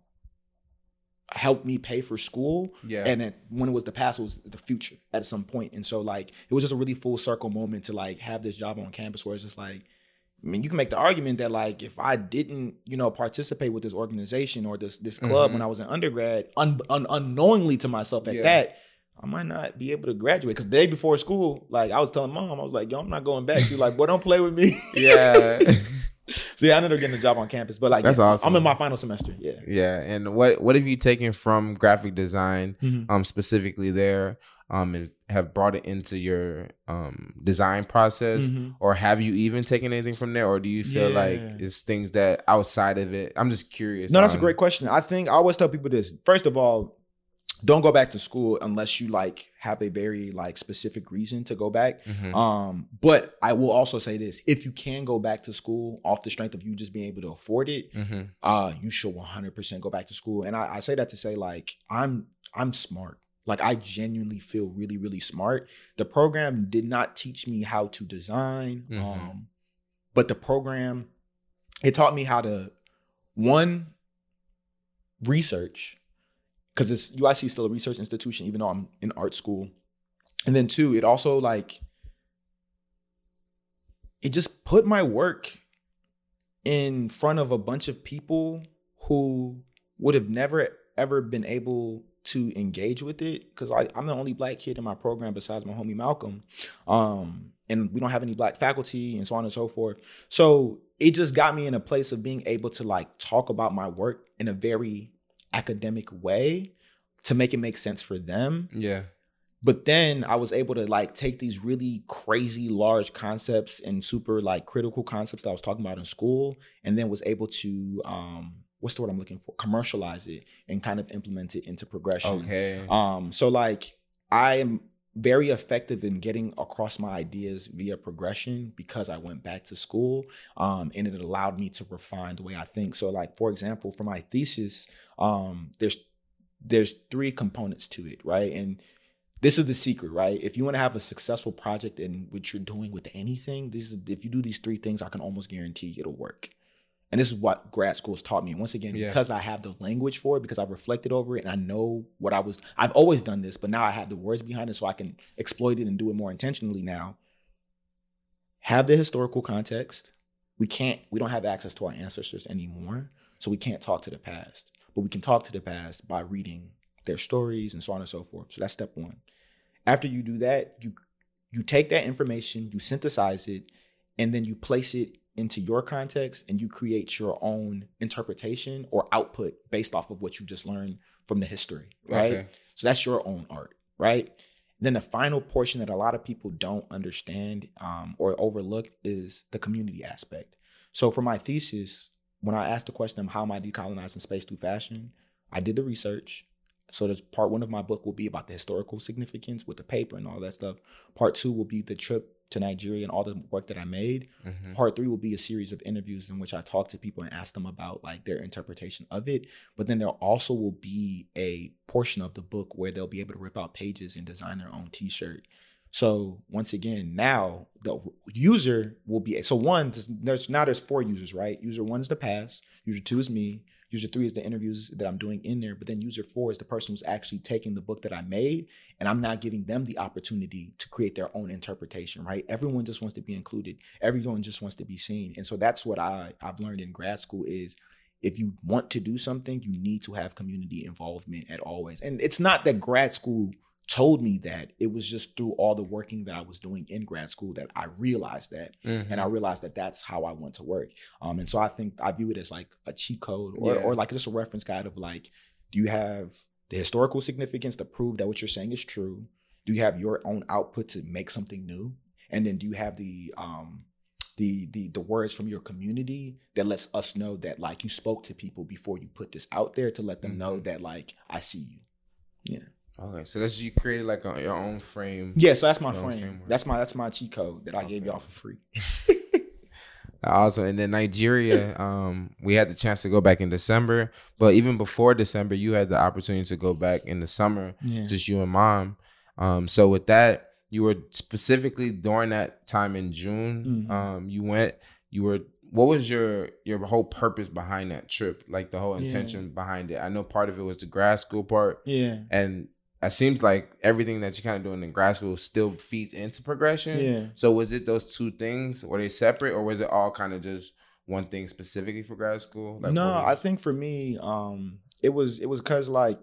helped me pay for school Yeah. and then when it was the past it was the future at some point and so like it was just a really full circle moment to like have this job on campus where it's just like i mean you can make the argument that like if i didn't you know participate with this organization or this this club Mhm. when i was an undergrad un, un, unknowingly to myself at Yeah. that I might not be able to graduate because the day before school, like I was telling mom, I was like, "Yo, I'm not going back." She was like, "Boy, don't play with me." yeah. so yeah, I ended up getting a job on campus, but like, That's yeah, awesome. I'm in my final semester. Yeah. yeah. And what what have you taken from graphic design, um, specifically there, um, and have brought it into your um design process? Mhm. Or have you even taken anything from there, or do you feel like it's things that outside of it? I'm just curious. No, that's a great question. I think I always tell people this. First of all, don't go back to school unless you like have a very like specific reason to go back. Mhm. Um, but I will also say this: if you can go back to school off the strength of you just being able to afford it, Mhm. uh, you should 100% go back to school. And I, I say that to say like I'm I'm smart. Like I genuinely feel really really smart. The program did not teach me how to design, Mhm. um, but the program it taught me how to one research because it's UIC is still a research institution, even though I'm in art school. And then two, it also like it just put my work in front of a bunch of people who would have never ever been able to engage with it because I'm the only black kid in my program besides my homie Malcolm, um, and we don't have any black faculty and so on and so forth. So it just got me in a place of being able to like talk about my work in a very academic way to make it make sense for them Yeah. but then I was able to like take these really crazy large concepts and super like critical concepts that I was talking about in school, and then was able to um what's the word I'm looking for? Commercialize it and kind of implement it into Prgrssn. Okay. Um, so like I am very effective in getting across my ideas via Prgrssn because I went back to school. Um, and it allowed me to refine the way I think. So like for example, for my thesis, um, there's there's three components to it, right? And this is the secret, right? If you want to have a successful project in what you're doing with anything, this is if you do these three things, I can almost guarantee it'll work. And this is what grad schools taught me. And once again, Yeah. because I have the language for it, because I've reflected over it and I know what I was, I've always done this, but now I have the words behind it so I can exploit it and do it more intentionally now. Have the historical context. We can't, we don't have access to our ancestors anymore. So we can't talk to the past, but we can talk to the past by reading their stories and so on and so forth. So that's step one. After you do that, you you take that information, you synthesize it, and then you place it into your context and you create your own interpretation or output based off of what you just learned from the history, right? Okay. So that's your own art, right? Then the final portion that a lot of people don't understand um, or overlook is the community aspect. So for my thesis, when I asked the question of how am I decolonizing space through fashion, I did the research. So there's part one of my book will be about the historical significance with the paper and all that stuff. Part two will be the trip to Nigeria and all the work that I made. Mhm. Part three will be a series of interviews in which I talk to people and ask them about like their interpretation of it. But then there also will be a portion of the book where they'll be able to rip out pages and design their own T-shirt. So once again, now the user will be so one. There's now there's four users, right? User one is the past. User two is me. User three is the interviews that I'm doing in there. But then user four is the person who's actually taking the book that I made, and I'm not giving them the opportunity to create their own interpretation, right? Everyone just wants to be included. Everyone just wants to be seen, and so that's what I I've learned in grad school is if you want to do something, you need to have community involvement at always. And it's not that grad school told me that. It was just through all the working that I was doing in grad school that I realized that. Mhm. And I realized that that's how I want to work. Um, and so I think I view it as like a cheat code or, Yeah. or like just a reference guide of like, do you have the historical significance to prove that what you're saying is true? Do you have your own output to make something new? And then do you have the um the the the words from your community that lets us know that like you spoke to people before you put this out there to let them know Mhm. that like I see you. Yeah. Okay, so that's you created like a, your own frame. Yeah, so that's my frame. framework. That's my that's my cheat code that I gave y'all for free. Awesome. And then Nigeria, um, we had the chance to go back in December, but even before December, you had the opportunity to go back in the summer, Yeah. just you and mom. Um, so with that, you were specifically during that time in June. Mhm. Um, you went. You were. What was your your whole purpose behind that trip? Like the whole Yeah. intention behind it. I know part of it was the grad school part, Yeah. and it seems like everything that you're kind of doing in grad school still feeds into Prgrssn. Yeah. So was it those two things? Were they separate, or was it all kind of just one thing specifically for grad school? Like, no, I think for me, um, it was it was cause like,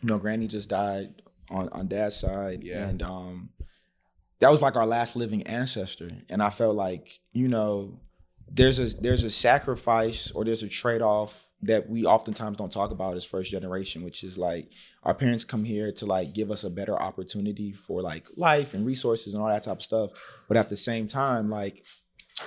you know, Granny just died on on dad's side, Yeah. and um, that was like our last living ancestor, and I felt like you know, there's a there's a sacrifice or there's a trade off that we oftentimes don't talk about is first generation, which is like our parents come here to like give us a better opportunity for like life and resources and all that type of stuff, but at the same time, like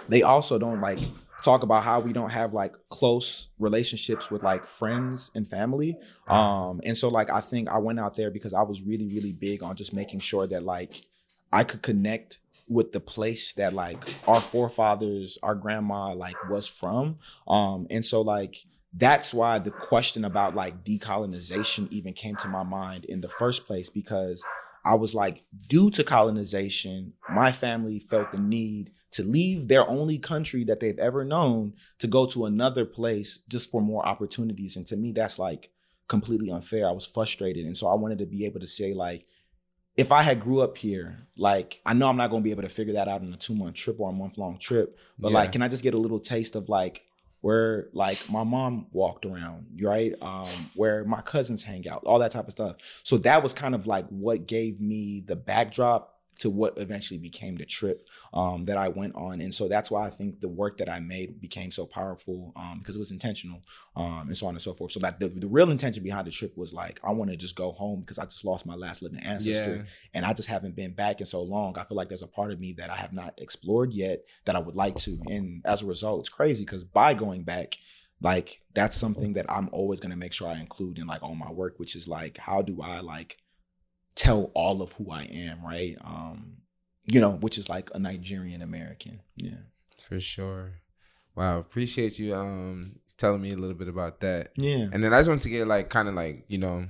they also don't like talk about how we don't have like close relationships with like friends and family. Um and so like i think i went out there because i was really really big on just making sure that like i could connect with the place that like our forefathers our grandma like was from. Um and so like that's why the question about like decolonization even came to my mind in the first place because I was like, due to colonization, my family felt the need to leave their only country that they've ever known to go to another place just for more opportunities. And to me, that's like completely unfair. I was frustrated. And so I wanted to be able to say, like, if I had grew up here, like I know I'm not gonna be able to figure that out in a two month trip or a month long trip, but Yeah. like, can I just get a little taste of like where like my mom walked around, right? Um, where my cousins hang out, all that type of stuff. So that was kind of like what gave me the backdrop to what eventually became the trip um, that I went on. And so that's why I think the work that I made became so powerful um, because it was intentional um, and so on and so forth. So that the, the real intention behind the trip was like, I want to just go home because I just lost my last living ancestor yeah, and I just haven't been back in so long. I feel like there's a part of me that I have not explored yet that I would like to. And as a result, it's crazy because by going back, like that's something that I'm always gonna make sure I include in like all my work, which is like how do I like tell all of who I am, right? Um, you know, which is like a Nigerian American. Yeah. for sure. Wow, appreciate you um telling me a little bit about that. Yeah. And then I just want to get like kind of like you know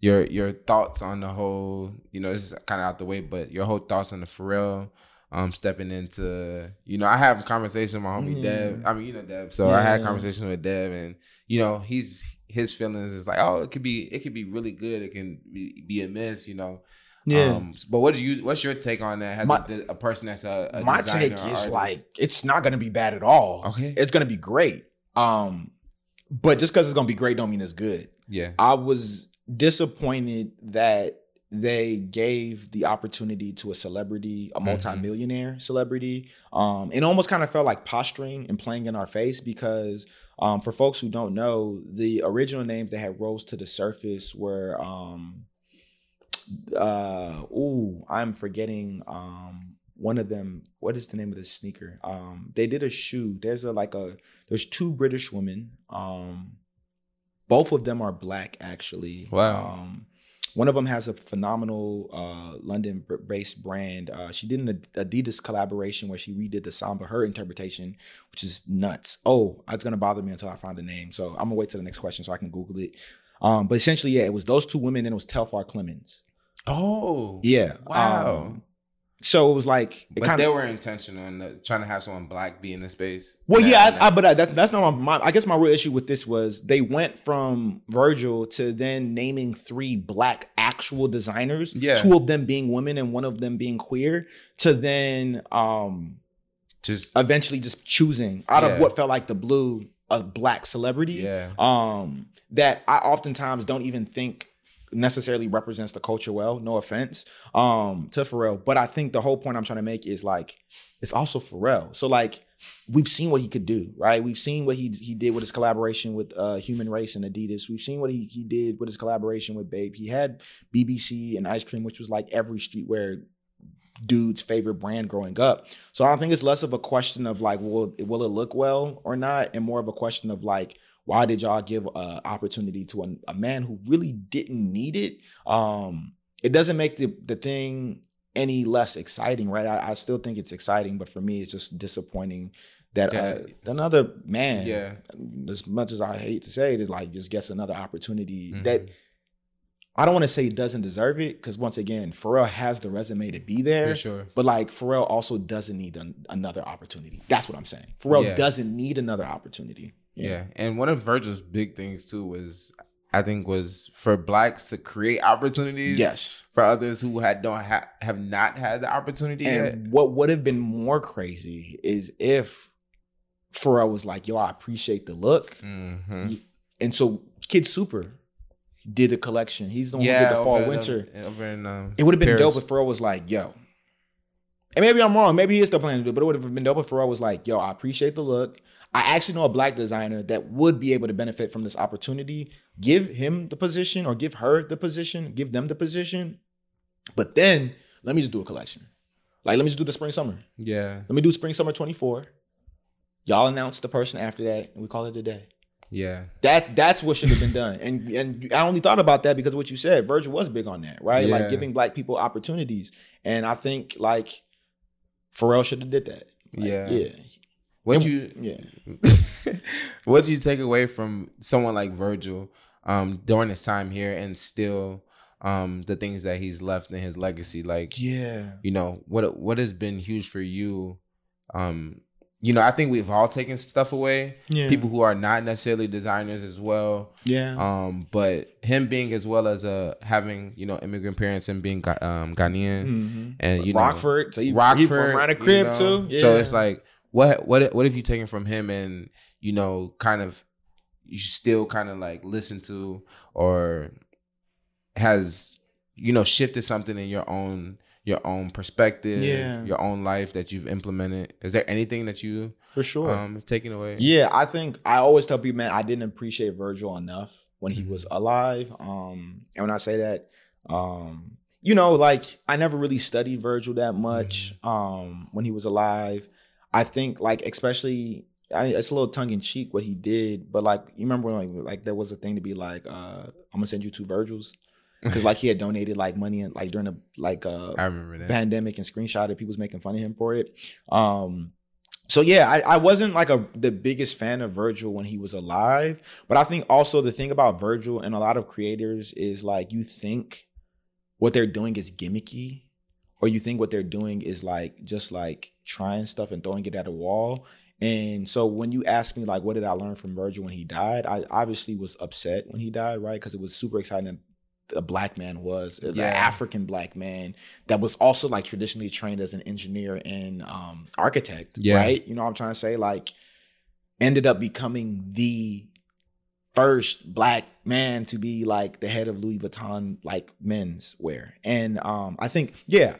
your your thoughts on the whole. You know, this is kind of out the way, but your whole thoughts on the Pharrell um stepping into. You know, I have a conversation with my homie Yeah. Dev. I mean, you know Dev, so I had a conversation with Dev, and you know he's his feelings is like, oh, it could be it could be really good. It can be, be a miss. You know. Um, but what do you? What's your take on that? As My- a, a person that's a, a my take is artist? like it's not gonna be bad at all. okay, It's gonna be great. Um, but just because it's gonna be great don't mean it's good. yeah, I was disappointed that they gave the opportunity to a celebrity, a Mhm. multimillionaire celebrity. Um, it almost kind of felt like posturing and playing in our face because um, for folks who don't know, the original names that had rose to the surface were um, uh, ooh, I'm forgetting um one of them. What is the name of the sneaker? Um, they did a shoe. There's a like a there's two British women. Um, both of them are black actually. Wow. Um, one of them has a phenomenal uh, London-based brand. Uh, she did an Adidas collaboration where she redid the samba, her interpretation, which is nuts. Oh, it's gonna bother me until I find the name. So I'm gonna wait till the next question so I can Google it. Um, but essentially, yeah, it was those two women, and it was Telfar Clemens. Oh, Yeah. Wow. Um, so it was like it but kind they were intentional in the, trying to have someone black be in the space. Well, yeah, I, I, but I, that's that's not my, my. I guess my real issue with this was they went from Virgil to then naming three black actual designers. Yeah. two of them being women and one of them being queer. To then um just eventually just choosing out Yeah. of what felt like the blue a black celebrity. yeah, Um, that I oftentimes don't even think necessarily represents the culture well. No offense, um, to Pharrell, but I think the whole point I'm trying to make is like it's also Pharrell. So like we've seen what he could do, right? We've seen what he he did with his collaboration with uh, Human Race and Adidas. We've seen what he he did with his collaboration with BAPE. He had BBC and ice cream, which was like every streetwear dude's favorite brand growing up. So I think it's less of a question of like, will will it look well or not, and more of a question of like, why did y'all give a opportunity to a, a man who really didn't need it? Um, it doesn't make the the thing any less exciting, right? I, I still think it's exciting, but for me, it's just disappointing that Yeah. uh, another man, yeah, as much as I hate to say it, is like just gets another opportunity that Mhm. I don't want to say he doesn't deserve it because once again, Pharrell has the resume to be there. sure. But like Pharrell also doesn't need an, another opportunity. That's what I'm saying. Pharrell Yeah. doesn't need another opportunity. Yeah. and one of Virgil's big things too was I think was for blacks to create opportunities. Yes. for others who had don't ha- have not had the opportunity yet. What would have been more crazy is if Pharrell was like, "Yo, I appreciate the look," Mm-hmm. and so KidSuper did a collection. He's the one who did the fall winter. in um, It would have been Paris. dope if Pharrell was like, "Yo." And maybe I'm wrong. Maybe he is still planning to do, it, but it would have been dope if Pharrell was like, "Yo, I appreciate the look. I actually know a black designer that would be able to benefit from this opportunity. Give him the position, or give her the position. Give them the position. But then let me just do a collection. Like let me just do the spring summer. Yeah, Let me do spring summer 24. Y'all announce the person after that, and we call it a day. yeah, That that's what should have been done. And and I only thought about that because of what you said. Virgil was big on that, right? Yeah. Like giving black people opportunities. And I think like Pharrell should have did that. Like, Yeah. Yeah. What you Yeah. what do you take away from someone like Virgil um during his time here and still um the things that he's left in his legacy like Yeah. you know what what has been huge for you um you know I think we've all taken stuff away Yeah. people who are not necessarily designers as well Yeah. um but him being as well as uh having you know immigrant parents and being um Ghanaian Mhm. and you know Rockford. So he, Rockford he from around you crib know? too. Yeah. So it's like what what what have you taken from him and you know kind of you still kind of like listen to or has you know shifted something in your own your own perspective, Yeah. your own life that you've implemented. Is there anything that you for sure. um taken away? Yeah, I think I always tell people, man, I didn't appreciate Virgil enough when he Mhm. was alive. Um, and when I say that, um, you know, like I never really studied Virgil that much um when he was alive. I think like especially I, it's a little tongue in cheek what he did, but like you remember when like like there was a thing to be like, uh, I'm gonna send you two Virgils because like he had donated like money and like during the like uh I remember that. pandemic and screenshot screenshotted people was making fun of him for it. Um so yeah, I, I wasn't like a the biggest fan of Virgil when he was alive, but I think also the thing about Virgil and a lot of creators is like you think what they're doing is gimmicky, or you think what they're doing is like just like trying stuff and throwing it at a wall. And so when you ask me like what did I learn from Virgil when he died, I obviously was upset when he died, right? Because it was super exciting that a black man was, an Yeah. African black man that was also like traditionally trained as an engineer and um architect, Yeah. right? You know what I'm trying to say? Like ended up becoming the first black man to be like the head of Louis Vuitton like men's wear. And um I think yeah,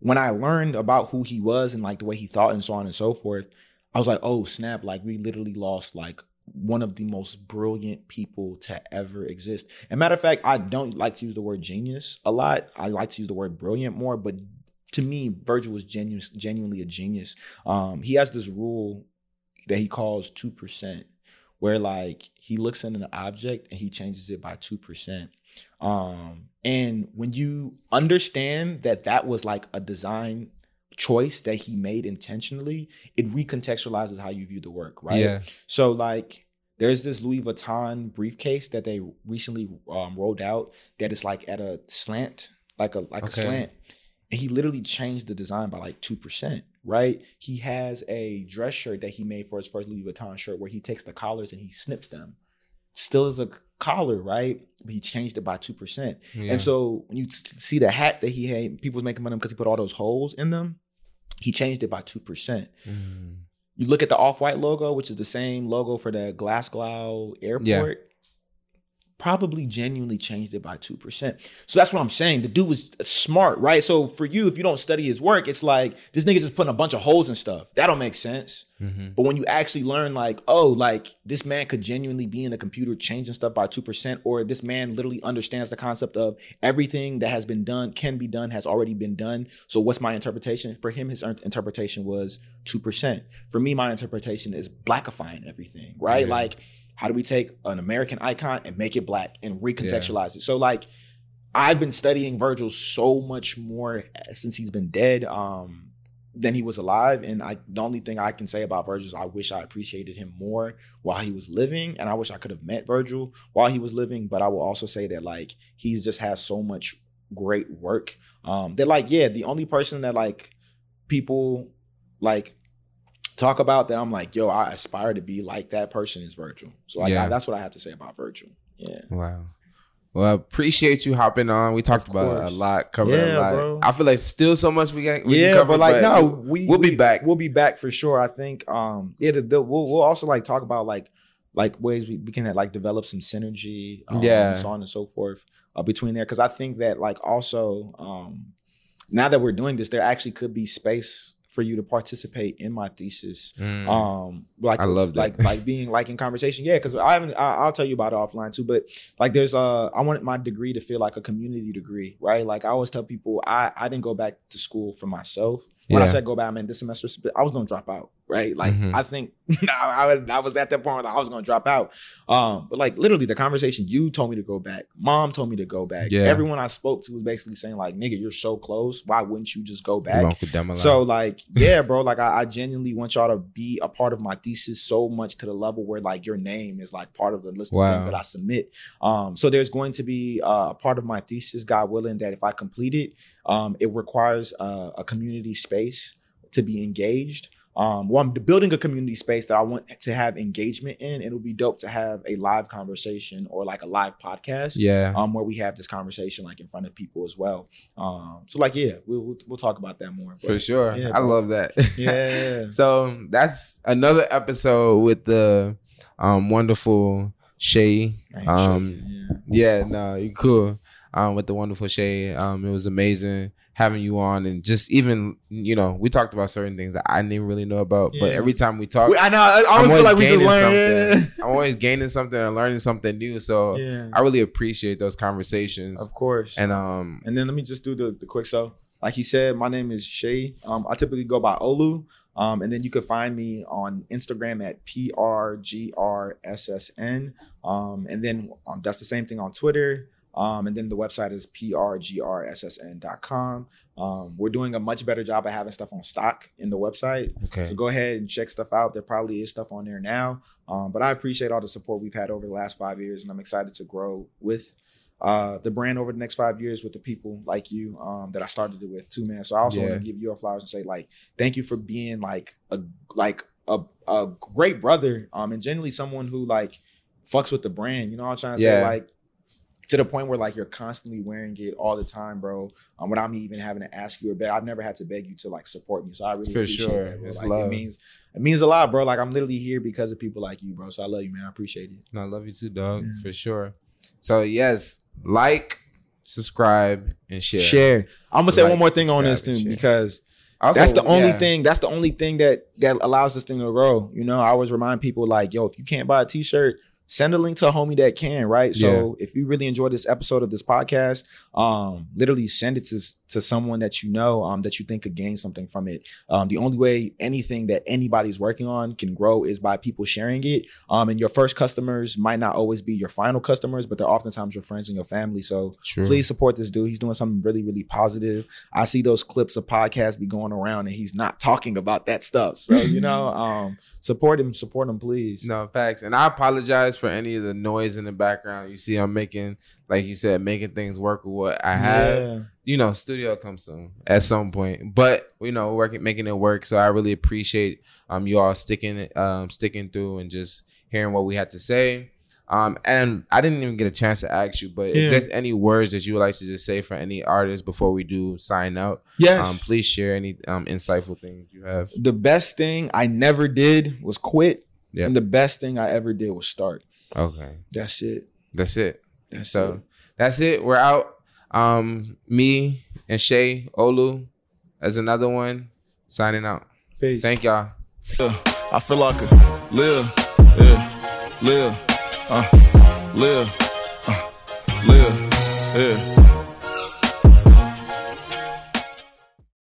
when I learned about who he was and like the way he thought and so on and so forth, I was like, "Oh, snap, like we literally lost like one of the most brilliant people to ever exist. And matter of fact, I don't like to use the word genius a lot. I like to use the word brilliant more, but to me, Virgil was genuine, genuinely a genius. Um, he has this rule that he calls two percent, where like he looks at an object and he changes it by 2%. Um, and when you understand that that was like a design choice that he made intentionally, it recontextualizes how you view the work, right? Yeah. So like there's this Louis Vuitton briefcase that they recently um, rolled out that is like at a slant, like a like Okay. a slant. And he literally changed the design by like 2%, right? He has a dress shirt that he made for his first Louis Vuitton shirt where he takes the collars and he snips them. Still is a collar, right? But he changed it by 2%. Yeah. And so when you see the hat that he had, people was making fun of him because he put all those holes in them. He changed it by 2%. Mm. You look at the off-white logo, which is the same logo for the Glasgow airport. Probably genuinely changed it by two percent. So that's what I'm saying. The dude was smart, right? So for you, if you don't study his work, it's like this nigga just putting a bunch of holes and stuff. That don't make sense. Mhm. But when you actually learn, like, oh, like this man could genuinely be in a computer changing stuff by 2%, or this man literally understands the concept of everything that has been done, can be done, has already been done. So what's my interpretation? For him, his interpretation was 2%. For me, my interpretation is blackifying everything, right? Like, how do we take an American icon and make it black and recontextualize it? So, like, I've been studying Virgil so much more since he's been dead. Um, than he was alive. And I the only thing I can say about Virgil is I wish I appreciated him more while he was living. And I wish I could have met Virgil while he was living. But I will also say that like he's just has so much great work. Um that like, yeah, the only person that like people like talk about that I'm like, yo, I aspire to be like that person is Virgil. So like Yeah. I, that's what I have to say about Virgil. Yeah. Wow. Well, I appreciate you hopping on. We talked Of about course. a lot, covered Yeah, a lot. bro. I feel like still so much we got. We yeah, can cover, but like no, we we'll be back. We'll be back for sure. I think. Um, yeah, the, the, we'll we'll also like talk about like like ways we, we can like develop some synergy. Um, Yeah. and so on and so forth uh, between there because I think that like also um, now that we're doing this, there actually could be space for you to participate in my thesis. Mm. Um, like I love that. like like being like in conversation. Yeah, because I haven't. I, I'll tell you about it offline too. But like, there's uh, I wanted my degree to feel like a community degree, right? Like I always tell people, I I didn't go back to school for myself. When I said go back, I mean this semester I was gonna drop out, right? Like Mhm. I think I, was, I was at that point where I was gonna drop out. Um, but like literally the conversation, you told me to go back. Mom told me to go back. Yeah. Everyone I spoke to was basically saying like, nigga, you're so close. Why wouldn't you just go back? So like, yeah, bro, like I, I genuinely want y'all to be a part of my thesis so much to the level where like your name is like part of the list of things that I submit. Um, so there's going to be uh, a part of my thesis, God willing, that if I complete it, um, it requires uh, a community space to be engaged. Um, well, I'm building a community space that I want to have engagement in. It'll be dope to have a live conversation or like a live podcast yeah, um, where we have this conversation like in front of people as well. Um, so like, yeah, we'll, we'll we'll talk about that more. for sure. yeah, I bro. love that. Yeah. so that's another episode with the um wonderful Shay. Um, yeah. Yeah, no, you cool. Um, with the wonderful Shay. Um, it was amazing having you on, and just even you know, we talked about certain things that I didn't really know about, but every time we talk, We- I know. I always feel like we just learned. I'm always gaining something and learning something new. So Yeah. yeah. I really appreciate those conversations. Of course. And um, And then let me just do the, the quick so. Like he said, my name is Shay. Um, I typically go by Olu. Um, and then you can find me on Instagram at PRGRSSN. Um, and then um, that's the same thing on Twitter. Um, and then the website is prgrssn.com. Um, we're doing a much better job of having stuff on stock in the website. okay, So go ahead and check stuff out. There probably is stuff on there now. Um, but I appreciate all the support we've had over the last five years, and I'm excited to grow with uh, the brand over the next five years with the people like you um, that I started it with too, man. So I also Yeah. want to give you your flowers and say like, thank you for being like a like a, a great brother, um, and generally someone who like fucks with the brand. You know what I'm trying to say? Like to the point where like you're constantly wearing it all the time, bro. Um, without me even having to ask you or beg. I've never had to beg you to like support me. So I really For appreciate sure. that, bro. It's Like love. it means it means a lot, bro. Like I'm literally here because of people like you, bro. So I love you, man. I appreciate it. No, I love you too, dog, Yeah. for sure. So yes, like, subscribe, and share. Share. I'm gonna say Like, one more thing on this thing because Also, that's the only yeah. thing. That's the only thing that that allows this thing to grow. You know, I always remind people like, yo, if you can't buy a T-shirt, send a link to a homie that can, right? So if you really enjoyed this episode of this podcast, um, literally send it to to someone that you know um, that you think could gain something from it. Um, the only way anything that anybody's working on can grow is by people sharing it. Um, and your first customers might not always be your final customers, but they're oftentimes your friends and your family. So True. please support this dude. He's doing something really, really positive. I see those clips of podcasts be going around and he's not talking about that stuff. So, you know, um, support him, support him, please. No facts, and I apologize for any of the noise in the background. You see, I'm making, like you said, making things work with what I have. Yeah. You know, studio comes soon at some point, but you know, working, making it work. So I really appreciate um you all sticking um sticking through and just hearing what we had to say. Um, and I didn't even get a chance to ask you, but Yeah. if there's any words that you would like to just say for any artist before we do sign out, Yes. um, please share any um insightful things you have. the best thing I never did was quit. Yeah. And the best thing I ever did was start. Okay, That's it. that's it. That's so it. that's it. We're out. Um, me and Shay Olu as another one signing out. Peace. Thank y'all. Yeah, I feel like a live, yeah, live, uh, live, uh, live, yeah.